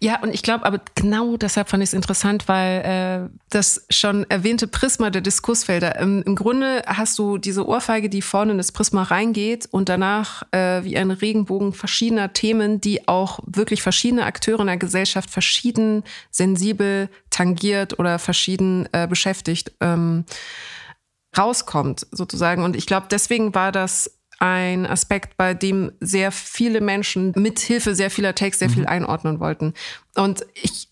Ja, und ich glaube, aber genau deshalb fand ich es interessant, weil äh, das schon erwähnte Prisma der Diskursfelder, im, im, Grunde hast du diese Ohrfeige, die vorne in das Prisma reingeht und danach äh, wie ein Regenbogen verschiedener Themen, die auch wirklich verschiedene Akteure in der Gesellschaft verschieden sensibel tangiert oder verschieden äh, beschäftigt, ähm, rauskommt sozusagen. Und ich glaube, deswegen war das ein Aspekt, bei dem sehr viele Menschen mit Hilfe sehr vieler Takes sehr viel mhm. einordnen wollten. Und ich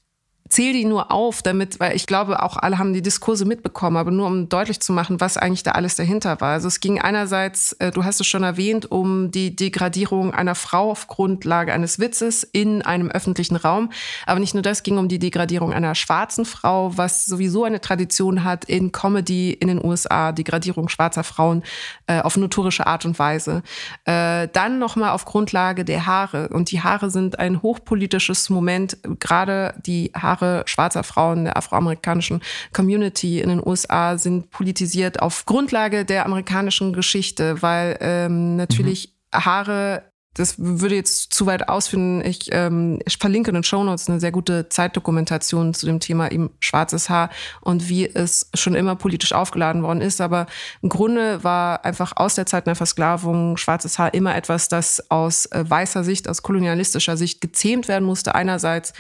zähle die nur auf, damit, weil ich glaube, auch alle haben die Diskurse mitbekommen, aber nur um deutlich zu machen, was eigentlich da alles dahinter war. Also es ging einerseits, äh, du hast es schon erwähnt, um die Degradierung einer Frau auf Grundlage eines Witzes in einem öffentlichen Raum. Aber nicht nur das, ging um die Degradierung einer schwarzen Frau, was sowieso eine Tradition hat in Comedy in den USA, Degradierung schwarzer Frauen äh, auf notorische Art und Weise. Äh, dann nochmal auf Grundlage der Haare. Und die Haare sind ein hochpolitisches Moment, gerade die Haare Haare schwarzer Frauen der afroamerikanischen Community in den USA sind politisiert auf Grundlage der amerikanischen Geschichte, weil ähm, natürlich mhm. Haare das würde jetzt zu weit ausführen. Ich, ähm, ich verlinke in den Show Notes eine sehr gute Zeitdokumentation zu dem Thema eben schwarzes Haar und wie es schon immer politisch aufgeladen worden ist. Aber im Grunde war einfach aus der Zeit der Versklavung schwarzes Haar immer etwas, das aus äh, weißer Sicht, aus kolonialistischer Sicht gezähmt werden musste. Einerseits,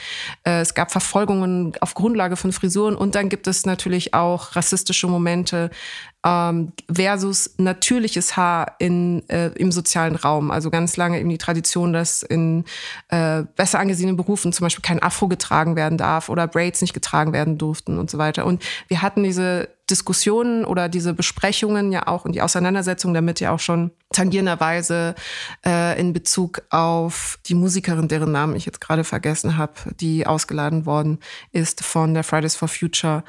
äh, es gab Verfolgungen auf Grundlage von Frisuren und dann gibt es natürlich auch rassistische Momente, ähm, versus natürliches Haar in, äh, im sozialen Raum. Also ganz lange eben die Tradition, dass in äh, besser angesehenen Berufen zum Beispiel kein Afro getragen werden darf oder Braids nicht getragen werden durften und so weiter. Und wir hatten diese Diskussionen oder diese Besprechungen ja auch und die Auseinandersetzung damit ja auch schon tangierenderweise äh, in Bezug auf die Musikerin, deren Namen ich jetzt gerade vergessen habe, die ausgeladen worden ist von der Fridays for Future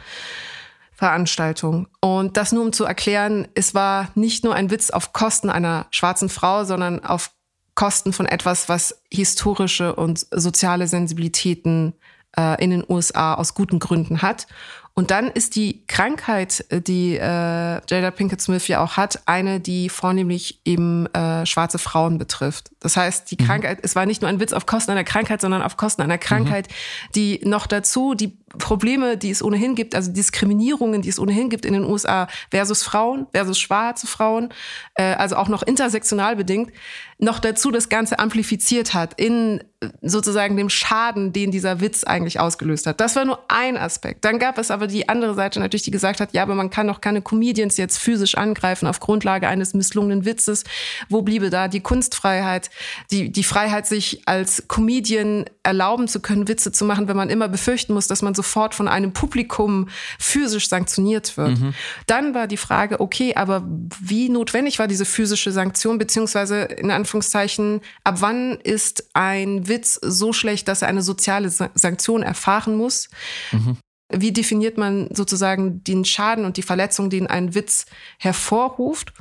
Veranstaltung. Und das nur um zu erklären, es war nicht nur ein Witz auf Kosten einer schwarzen Frau, sondern auf Kosten von etwas, was historische und soziale Sensibilitäten äh, in den USA aus guten Gründen hat. Und dann ist die Krankheit, äh, die äh, Jada Pinkett Smith ja auch hat, eine, die vornehmlich eben äh, schwarze Frauen betrifft. Das heißt, die mhm. Krankheit, es war nicht nur ein Witz auf Kosten einer Krankheit, sondern auf Kosten einer Krankheit, mhm. die noch dazu die Probleme, die es ohnehin gibt, also Diskriminierungen, die es ohnehin gibt in den USA versus Frauen, versus schwarze Frauen, äh, also auch noch intersektional bedingt, noch dazu das Ganze amplifiziert hat in äh, sozusagen dem Schaden, den dieser Witz eigentlich ausgelöst hat. Das war nur ein Aspekt. Dann gab es aber die andere Seite natürlich, die gesagt hat, ja, aber man kann doch keine Comedians jetzt physisch angreifen auf Grundlage eines misslungenen Witzes. Wo bliebe da die Kunstfreiheit, die, die Freiheit, sich als Comedian erlauben zu können, Witze zu machen, wenn man immer befürchten muss, dass man sofort von einem Publikum physisch sanktioniert wird. Mhm. Dann war die Frage, okay, aber wie notwendig war diese physische Sanktion, beziehungsweise in Anführungszeichen, ab wann ist ein Witz so schlecht, dass er eine soziale Sanktion erfahren muss? Mhm. Wie definiert man sozusagen den Schaden und die Verletzung, den ein Witz hervorruft?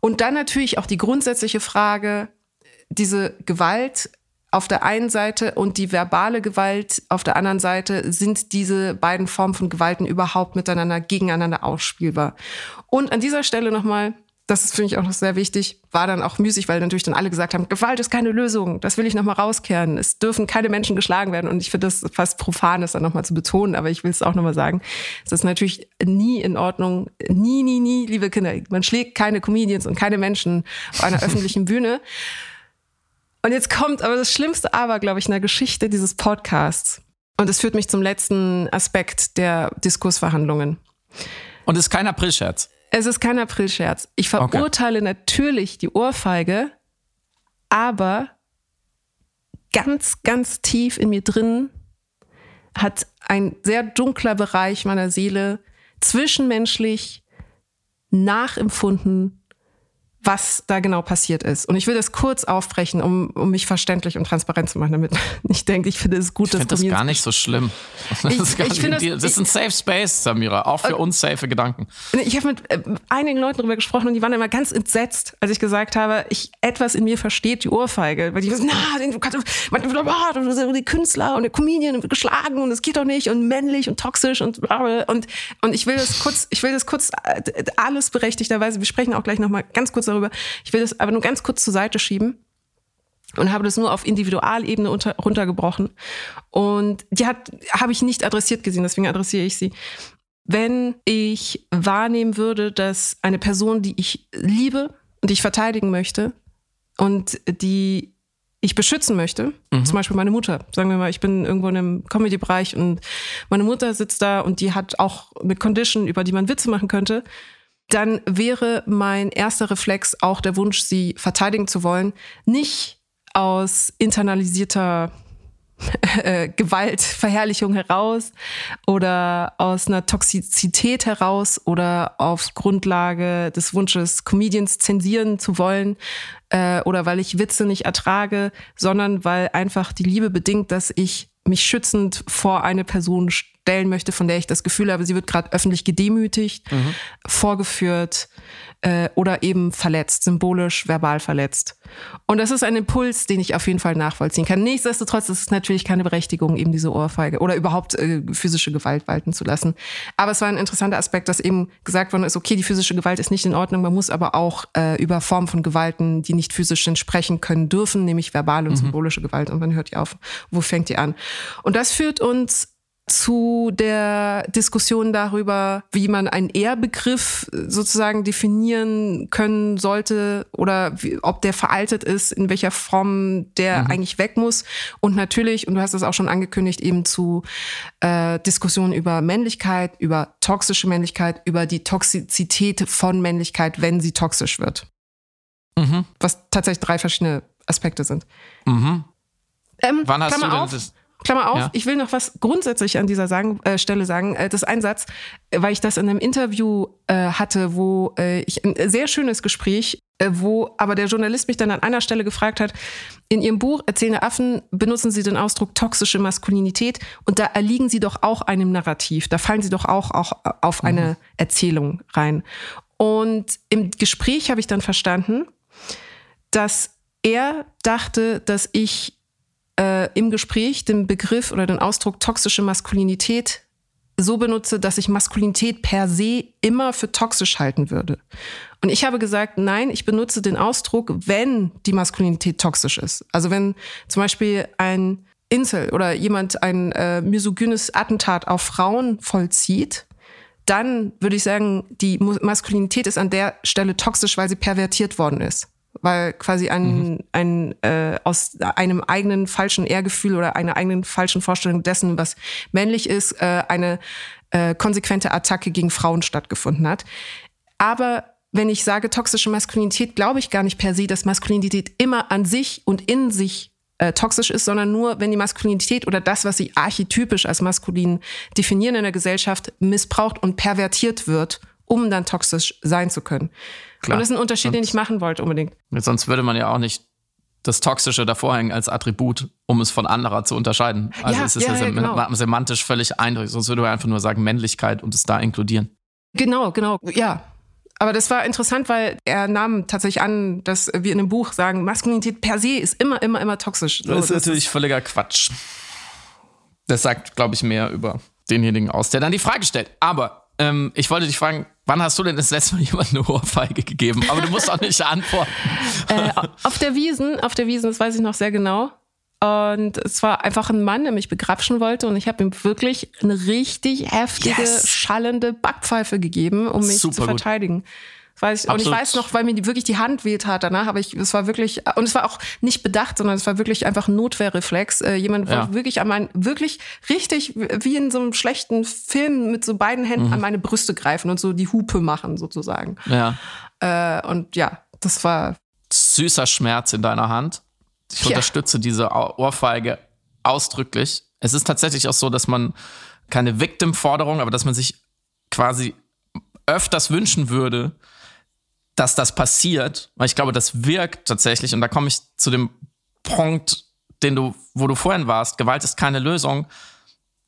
Und dann natürlich auch die grundsätzliche Frage, diese Gewalt auf der einen Seite und die verbale Gewalt auf der anderen Seite, sind diese beiden Formen von Gewalten überhaupt miteinander, gegeneinander ausspielbar? Und an dieser Stelle nochmal, das ist, finde ich, auch noch sehr wichtig, war dann auch müßig, weil natürlich dann alle gesagt haben, Gewalt ist keine Lösung, das will ich nochmal rauskehren. Es dürfen keine Menschen geschlagen werden. Und ich finde das fast profan, das dann nochmal zu betonen, aber ich will es auch nochmal sagen. Es ist natürlich nie in Ordnung, nie, nie, nie, liebe Kinder, man schlägt keine Comedians und keine Menschen auf einer öffentlichen Bühne. Und jetzt kommt aber das Schlimmste aber, glaube ich, in der Geschichte dieses Podcasts. Und es führt mich zum letzten Aspekt der Diskursverhandlungen. Und es ist kein Aprilscherz. Es ist kein Aprilscherz. Ich verurteile okay. natürlich die Ohrfeige, aber ganz, ganz tief in mir drin hat ein sehr dunkler Bereich meiner Seele zwischenmenschlich nachempfunden, was da genau passiert ist. Und ich will das kurz aufbrechen, um, um mich verständlich und transparent zu machen, damit ich denke, ich finde es gut, ich dass finde das gar nicht so schlimm. Das, ich, ist, ich finde das, das ist ein Safe Space, Samira, auch für uns safe Gedanken. Ich habe mit äh, einigen Leuten darüber gesprochen und die waren immer ganz entsetzt, als ich gesagt habe, ich etwas in mir versteht die Ohrfeige, weil die sagen, na, du kannst, die Künstler und der Comedian geschlagen und es geht doch nicht und männlich und toxisch und und und ich will das kurz, ich will das kurz äh, alles berechtigterweise. Wir sprechen auch gleich noch mal ganz kurz darüber darüber. Ich will das aber nur ganz kurz zur Seite schieben und habe das nur auf Individualebene unter, runtergebrochen. Und die hat habe ich nicht adressiert gesehen, deswegen adressiere ich sie. Wenn ich wahrnehmen würde, dass eine Person, die ich liebe und die ich verteidigen möchte und die ich beschützen möchte, mhm. zum Beispiel meine Mutter, sagen wir mal, ich bin irgendwo in einem Comedy-Bereich und meine Mutter sitzt da und die hat auch eine Condition, über die man Witze machen könnte, dann wäre mein erster Reflex auch der Wunsch, sie verteidigen zu wollen, nicht aus internalisierter äh, Gewaltverherrlichung heraus oder aus einer Toxizität heraus oder auf Grundlage des Wunsches, Comedians zensieren zu wollen äh, oder weil ich Witze nicht ertrage, sondern weil einfach die Liebe bedingt, dass ich mich schützend vor eine Person stellen möchte, von der ich das Gefühl habe, sie wird gerade öffentlich gedemütigt, mhm. vorgeführt äh, oder eben verletzt, symbolisch, verbal verletzt. Und das ist ein Impuls, den ich auf jeden Fall nachvollziehen kann. Nichtsdestotrotz ist es natürlich keine Berechtigung, eben diese Ohrfeige oder überhaupt äh, physische Gewalt walten zu lassen. Aber es war ein interessanter Aspekt, dass eben gesagt worden ist, okay, die physische Gewalt ist nicht in Ordnung, man muss aber auch äh, über Formen von Gewalten, die nicht physisch sind, sprechen können dürfen, nämlich verbale und mhm. symbolische Gewalt. Und wann hört die auf? Wo fängt die an? Und das führt uns zu der Diskussion darüber, wie man einen Ehrbegriff sozusagen definieren können sollte oder wie, ob der veraltet ist, in welcher Form der mhm. eigentlich weg muss. Und natürlich, und du hast es auch schon angekündigt, eben zu äh, Diskussionen über Männlichkeit, über toxische Männlichkeit, über die Toxizität von Männlichkeit, wenn sie toxisch wird. Mhm. Was tatsächlich drei verschiedene Aspekte sind. Mhm. Ähm, Wann hast Klammer du denn auf, das? Klammer auf, ja. ich will noch was grundsätzlich an dieser sagen, äh, Stelle sagen. Äh, das ist ein Satz, weil ich das in einem Interview äh, hatte, wo äh, ich ein sehr schönes Gespräch, äh, wo aber der Journalist mich dann an einer Stelle gefragt hat, in Ihrem Buch Erzählende Affen benutzen Sie den Ausdruck toxische Maskulinität und da erliegen Sie doch auch einem Narrativ, da fallen Sie doch auch, auch auf eine mhm. Erzählung rein. Und im Gespräch habe ich dann verstanden, dass er dachte, dass ich äh, im Gespräch den Begriff oder den Ausdruck toxische Maskulinität so benutze, dass ich Maskulinität per se immer für toxisch halten würde. Und ich habe gesagt, nein, ich benutze den Ausdruck, wenn die Maskulinität toxisch ist. Also wenn zum Beispiel ein Insel oder jemand ein äh, misogynes Attentat auf Frauen vollzieht, dann würde ich sagen, die Maskulinität ist an der Stelle toxisch, weil sie pervertiert worden ist weil quasi ein, mhm. ein äh, aus einem eigenen falschen Ehrgefühl oder einer eigenen falschen Vorstellung dessen, was männlich ist, äh, eine äh, konsequente Attacke gegen Frauen stattgefunden hat. Aber wenn ich sage toxische Maskulinität, glaube ich gar nicht per se, dass Maskulinität immer an sich und in sich äh, toxisch ist, sondern nur, wenn die Maskulinität oder das, was sie archetypisch als maskulin definieren in der Gesellschaft, missbraucht und pervertiert wird, um dann toxisch sein zu können. Klar. Und das ist ein Unterschied, den ich machen wollte unbedingt. Sonst würde man ja auch nicht das Toxische davor hängen als Attribut, um es von anderer zu unterscheiden. Also ja, es ist ja, ja, genau. semantisch völlig eindeutig. Sonst würde man einfach nur sagen Männlichkeit und es da inkludieren. Genau, genau, ja. Aber das war interessant, weil er nahm tatsächlich an, dass wir in dem Buch sagen, Maskulinität per se ist immer, immer, immer toxisch. So, das ist natürlich ist völliger Quatsch. Das sagt, glaube ich, mehr über denjenigen aus, der dann die Frage stellt. Aber ähm, ich wollte dich fragen, wann hast du denn das letzte Mal jemand eine Ohrfeige gegeben? Aber du musst auch nicht antworten. äh, auf der Wiesen, auf der Wiesen, das weiß ich noch sehr genau. Und es war einfach ein Mann, der mich begrapschen wollte und ich habe ihm wirklich eine richtig heftige, yes. schallende Backpfeife gegeben, um mich Super zu verteidigen. Gut. Weiß ich, und ich weiß noch, weil mir die, wirklich die Hand wehtat danach, aber ich, es war wirklich, und es war auch nicht bedacht, sondern es war wirklich einfach ein Notwehrreflex. Äh, jemand ja. wirklich an meinen, wirklich richtig wie in so einem schlechten Film mit so beiden Händen mhm. an meine Brüste greifen und so die Hupe machen sozusagen. Ja. Äh, und ja, das war. Süßer Schmerz in deiner Hand. Ich ja. unterstütze diese Ohrfeige ausdrücklich. Es ist tatsächlich auch so, dass man keine Victim-Forderung, aber dass man sich quasi öfters wünschen würde, dass das passiert, weil ich glaube, das wirkt tatsächlich, und da komme ich zu dem Punkt, den du, wo du vorhin warst, Gewalt ist keine Lösung.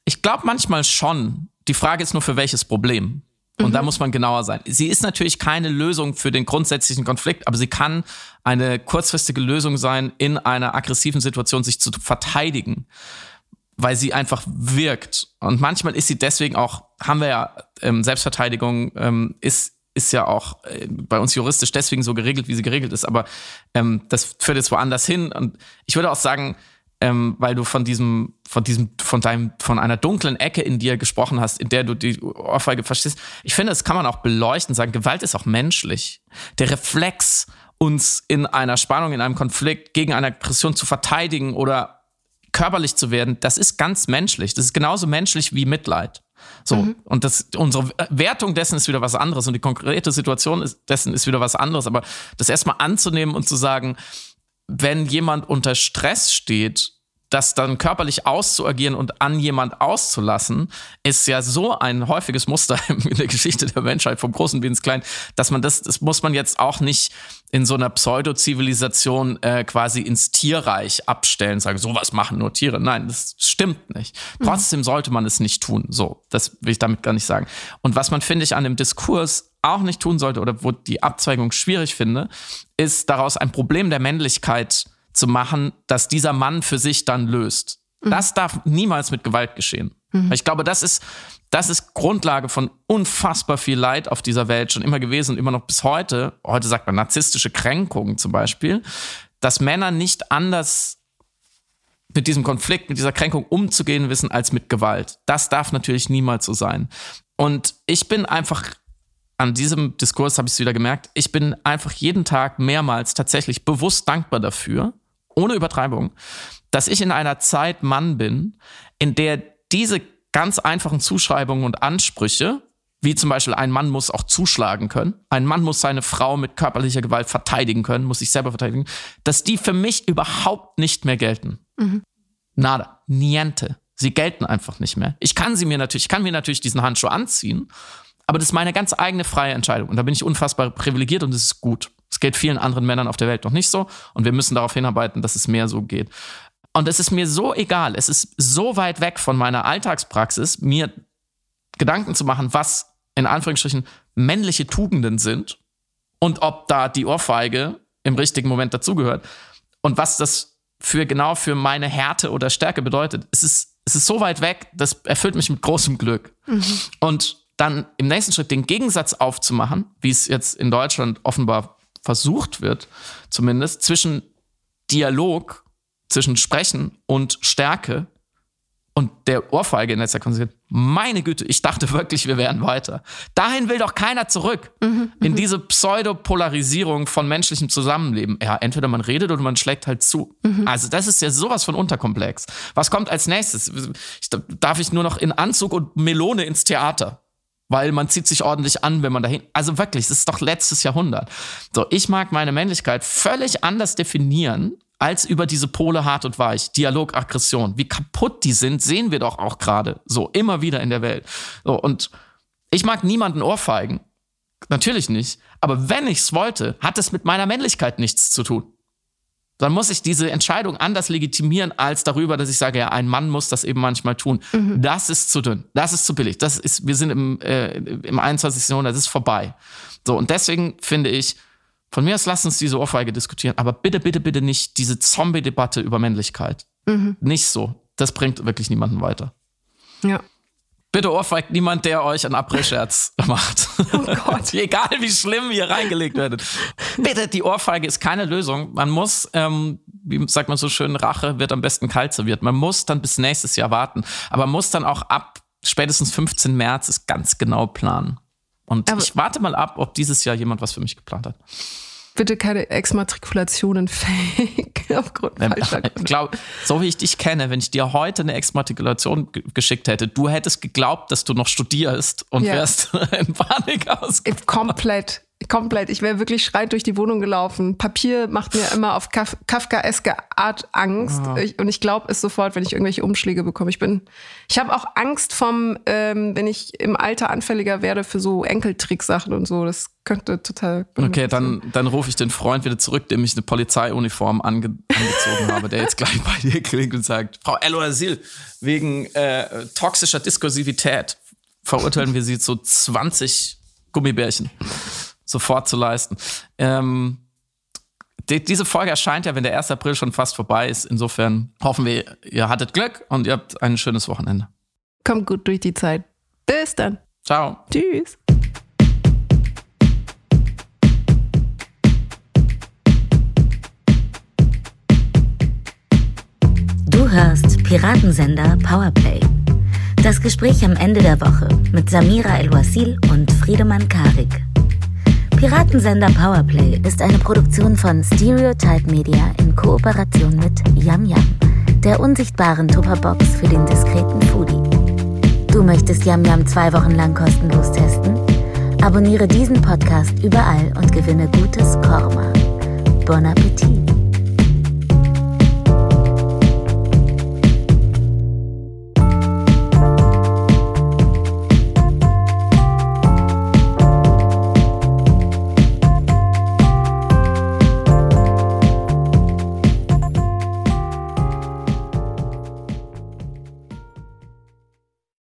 Ich glaube manchmal schon. Die Frage ist nur, für welches Problem. Und mhm. da muss man genauer sein. Sie ist natürlich keine Lösung für den grundsätzlichen Konflikt, aber sie kann eine kurzfristige Lösung sein, in einer aggressiven Situation sich zu verteidigen, weil sie einfach wirkt. Und manchmal ist sie deswegen auch, haben wir ja, ähm, Selbstverteidigung ähm, ist ist ja auch äh, bei uns juristisch deswegen so geregelt, wie sie geregelt ist. Aber ähm, das führt jetzt woanders hin. Und ich würde auch sagen, ähm, weil du von diesem, von diesem, von deinem, von einer dunklen Ecke in dir gesprochen hast, in der du die Ohrfeige verstehst. Ich finde, das kann man auch beleuchten, sagen, Gewalt ist auch menschlich. Der Reflex, uns in einer Spannung, in einem Konflikt gegen eine Aggression zu verteidigen oder körperlich zu werden, das ist ganz menschlich. Das ist genauso menschlich wie Mitleid. So, mhm. und das, unsere Wertung dessen ist wieder was anderes und die konkrete Situation ist, dessen ist wieder was anderes. Aber das erstmal anzunehmen und zu sagen, wenn jemand unter Stress steht, das dann körperlich auszuagieren und an jemand auszulassen, ist ja so ein häufiges Muster in der Geschichte der Menschheit, vom Großen wie ins Kleinen, dass man das, das muss man jetzt auch nicht in so einer Pseudo-Zivilisation äh, quasi ins Tierreich abstellen, sagen, sowas machen nur Tiere. Nein, das stimmt nicht. Mhm. Trotzdem sollte man es nicht tun. So, das will ich damit gar nicht sagen. Und was man, finde ich, an dem Diskurs auch nicht tun sollte oder wo die Abzweigung schwierig finde, ist daraus ein Problem der Männlichkeit zu machen, dass dieser Mann für sich dann löst. Mhm. Das darf niemals mit Gewalt geschehen. Mhm. Ich glaube, das ist, das ist Grundlage von unfassbar viel Leid auf dieser Welt schon immer gewesen und immer noch bis heute. Heute sagt man narzisstische Kränkungen zum Beispiel, dass Männer nicht anders mit diesem Konflikt, mit dieser Kränkung umzugehen wissen als mit Gewalt. Das darf natürlich niemals so sein. Und ich bin einfach an diesem Diskurs habe ich es wieder gemerkt, ich bin einfach jeden Tag mehrmals tatsächlich bewusst dankbar dafür, ohne Übertreibung, dass ich in einer Zeit Mann bin, in der diese ganz einfachen Zuschreibungen und Ansprüche, wie zum Beispiel ein Mann muss auch zuschlagen können, ein Mann muss seine Frau mit körperlicher Gewalt verteidigen können, muss sich selber verteidigen, dass die für mich überhaupt nicht mehr gelten. Mhm. Nada, niente. Sie gelten einfach nicht mehr. Ich kann sie mir natürlich, ich kann mir natürlich diesen Handschuh anziehen aber das ist meine ganz eigene freie Entscheidung. Und da bin ich unfassbar privilegiert und das ist gut. Es geht vielen anderen Männern auf der Welt noch nicht so. Und wir müssen darauf hinarbeiten, dass es mehr so geht. Und es ist mir so egal. Es ist so weit weg von meiner Alltagspraxis, mir Gedanken zu machen, was in Anführungsstrichen männliche Tugenden sind und ob da die Ohrfeige im richtigen Moment dazugehört und was das für genau für meine Härte oder Stärke bedeutet. Es ist, es ist so weit weg, das erfüllt mich mit großem Glück. Mhm. Und dann im nächsten Schritt den Gegensatz aufzumachen, wie es jetzt in Deutschland offenbar versucht wird, zumindest zwischen Dialog, zwischen Sprechen und Stärke und der Ohrfeige in letzter Konsequenz. Meine Güte, ich dachte wirklich, wir wären weiter. Dahin will doch keiner zurück. Mhm, in diese Pseudopolarisierung von menschlichem Zusammenleben. Ja, entweder man redet oder man schlägt halt zu. Mhm. Also, das ist ja sowas von unterkomplex. Was kommt als nächstes? Ich, darf ich nur noch in Anzug und Melone ins Theater? weil man zieht sich ordentlich an, wenn man dahin. Also wirklich, das ist doch letztes Jahrhundert. So, ich mag meine Männlichkeit völlig anders definieren als über diese Pole hart und weich, Dialog, Aggression. Wie kaputt die sind, sehen wir doch auch gerade so immer wieder in der Welt. So, und ich mag niemanden ohrfeigen. Natürlich nicht. Aber wenn ich's wollte, hat es mit meiner Männlichkeit nichts zu tun dann muss ich diese Entscheidung anders legitimieren als darüber, dass ich sage, ja, ein Mann muss das eben manchmal tun. Mhm. Das ist zu dünn, das ist zu billig. Das ist, wir sind im, äh, im 21. Jahrhundert, das ist vorbei. So, und deswegen finde ich, von mir aus lass uns diese Ohrfeige diskutieren, aber bitte, bitte, bitte nicht diese Zombie-Debatte über Männlichkeit. Mhm. Nicht so. Das bringt wirklich niemanden weiter. Ja. Bitte ohrfeigt niemand, der euch einen April-Scherz macht. Oh Gott. Egal wie schlimm ihr reingelegt werdet. Bitte, die Ohrfeige ist keine Lösung. Man muss, ähm, wie sagt man so schön, Rache wird am besten kalt serviert. Man muss dann bis nächstes Jahr warten. Aber man muss dann auch ab spätestens 15 März es ganz genau planen. Und Aber ich warte mal ab, ob dieses Jahr jemand was für mich geplant hat bitte keine Exmatrikulationen fake aufgrund ähm, falscher Ich glaube, so wie ich dich kenne, wenn ich dir heute eine Exmatrikulation geschickt hätte, du hättest geglaubt, dass du noch studierst und ja. wärst in Panik ausgebrochen. Komplett. Komplett. Ich wäre wirklich schreit durch die Wohnung gelaufen. Papier macht mir immer auf Kaf Kafkaeske Art Angst. Oh. Ich, und ich glaube es sofort, wenn ich irgendwelche Umschläge bekomme. Ich bin, ich habe auch Angst vom, ähm, wenn ich im Alter anfälliger werde für so Enkeltricksachen und so. Das könnte total. Okay, dann, dann rufe ich den Freund wieder zurück, dem ich eine Polizeiuniform ange angezogen habe, der jetzt gleich bei dir klingt und sagt: Frau Eloasil, wegen äh, toxischer Diskursivität verurteilen wir Sie zu 20 Gummibärchen sofort zu leisten. Ähm, die, diese Folge erscheint ja, wenn der 1. April schon fast vorbei ist. Insofern hoffen wir, ihr hattet Glück und ihr habt ein schönes Wochenende. Kommt gut durch die Zeit. Bis dann. Ciao. Tschüss. Du hörst Piratensender Powerplay. Das Gespräch am Ende der Woche mit Samira El-Wasil und Friedemann Karik. Piratensender Powerplay ist eine Produktion von Stereotype Media in Kooperation mit Yam Yam, der unsichtbaren Tupperbox für den diskreten Foodie. Du möchtest Yam Yam zwei Wochen lang kostenlos testen? Abonniere diesen Podcast überall und gewinne gutes Korma. Bon Appetit!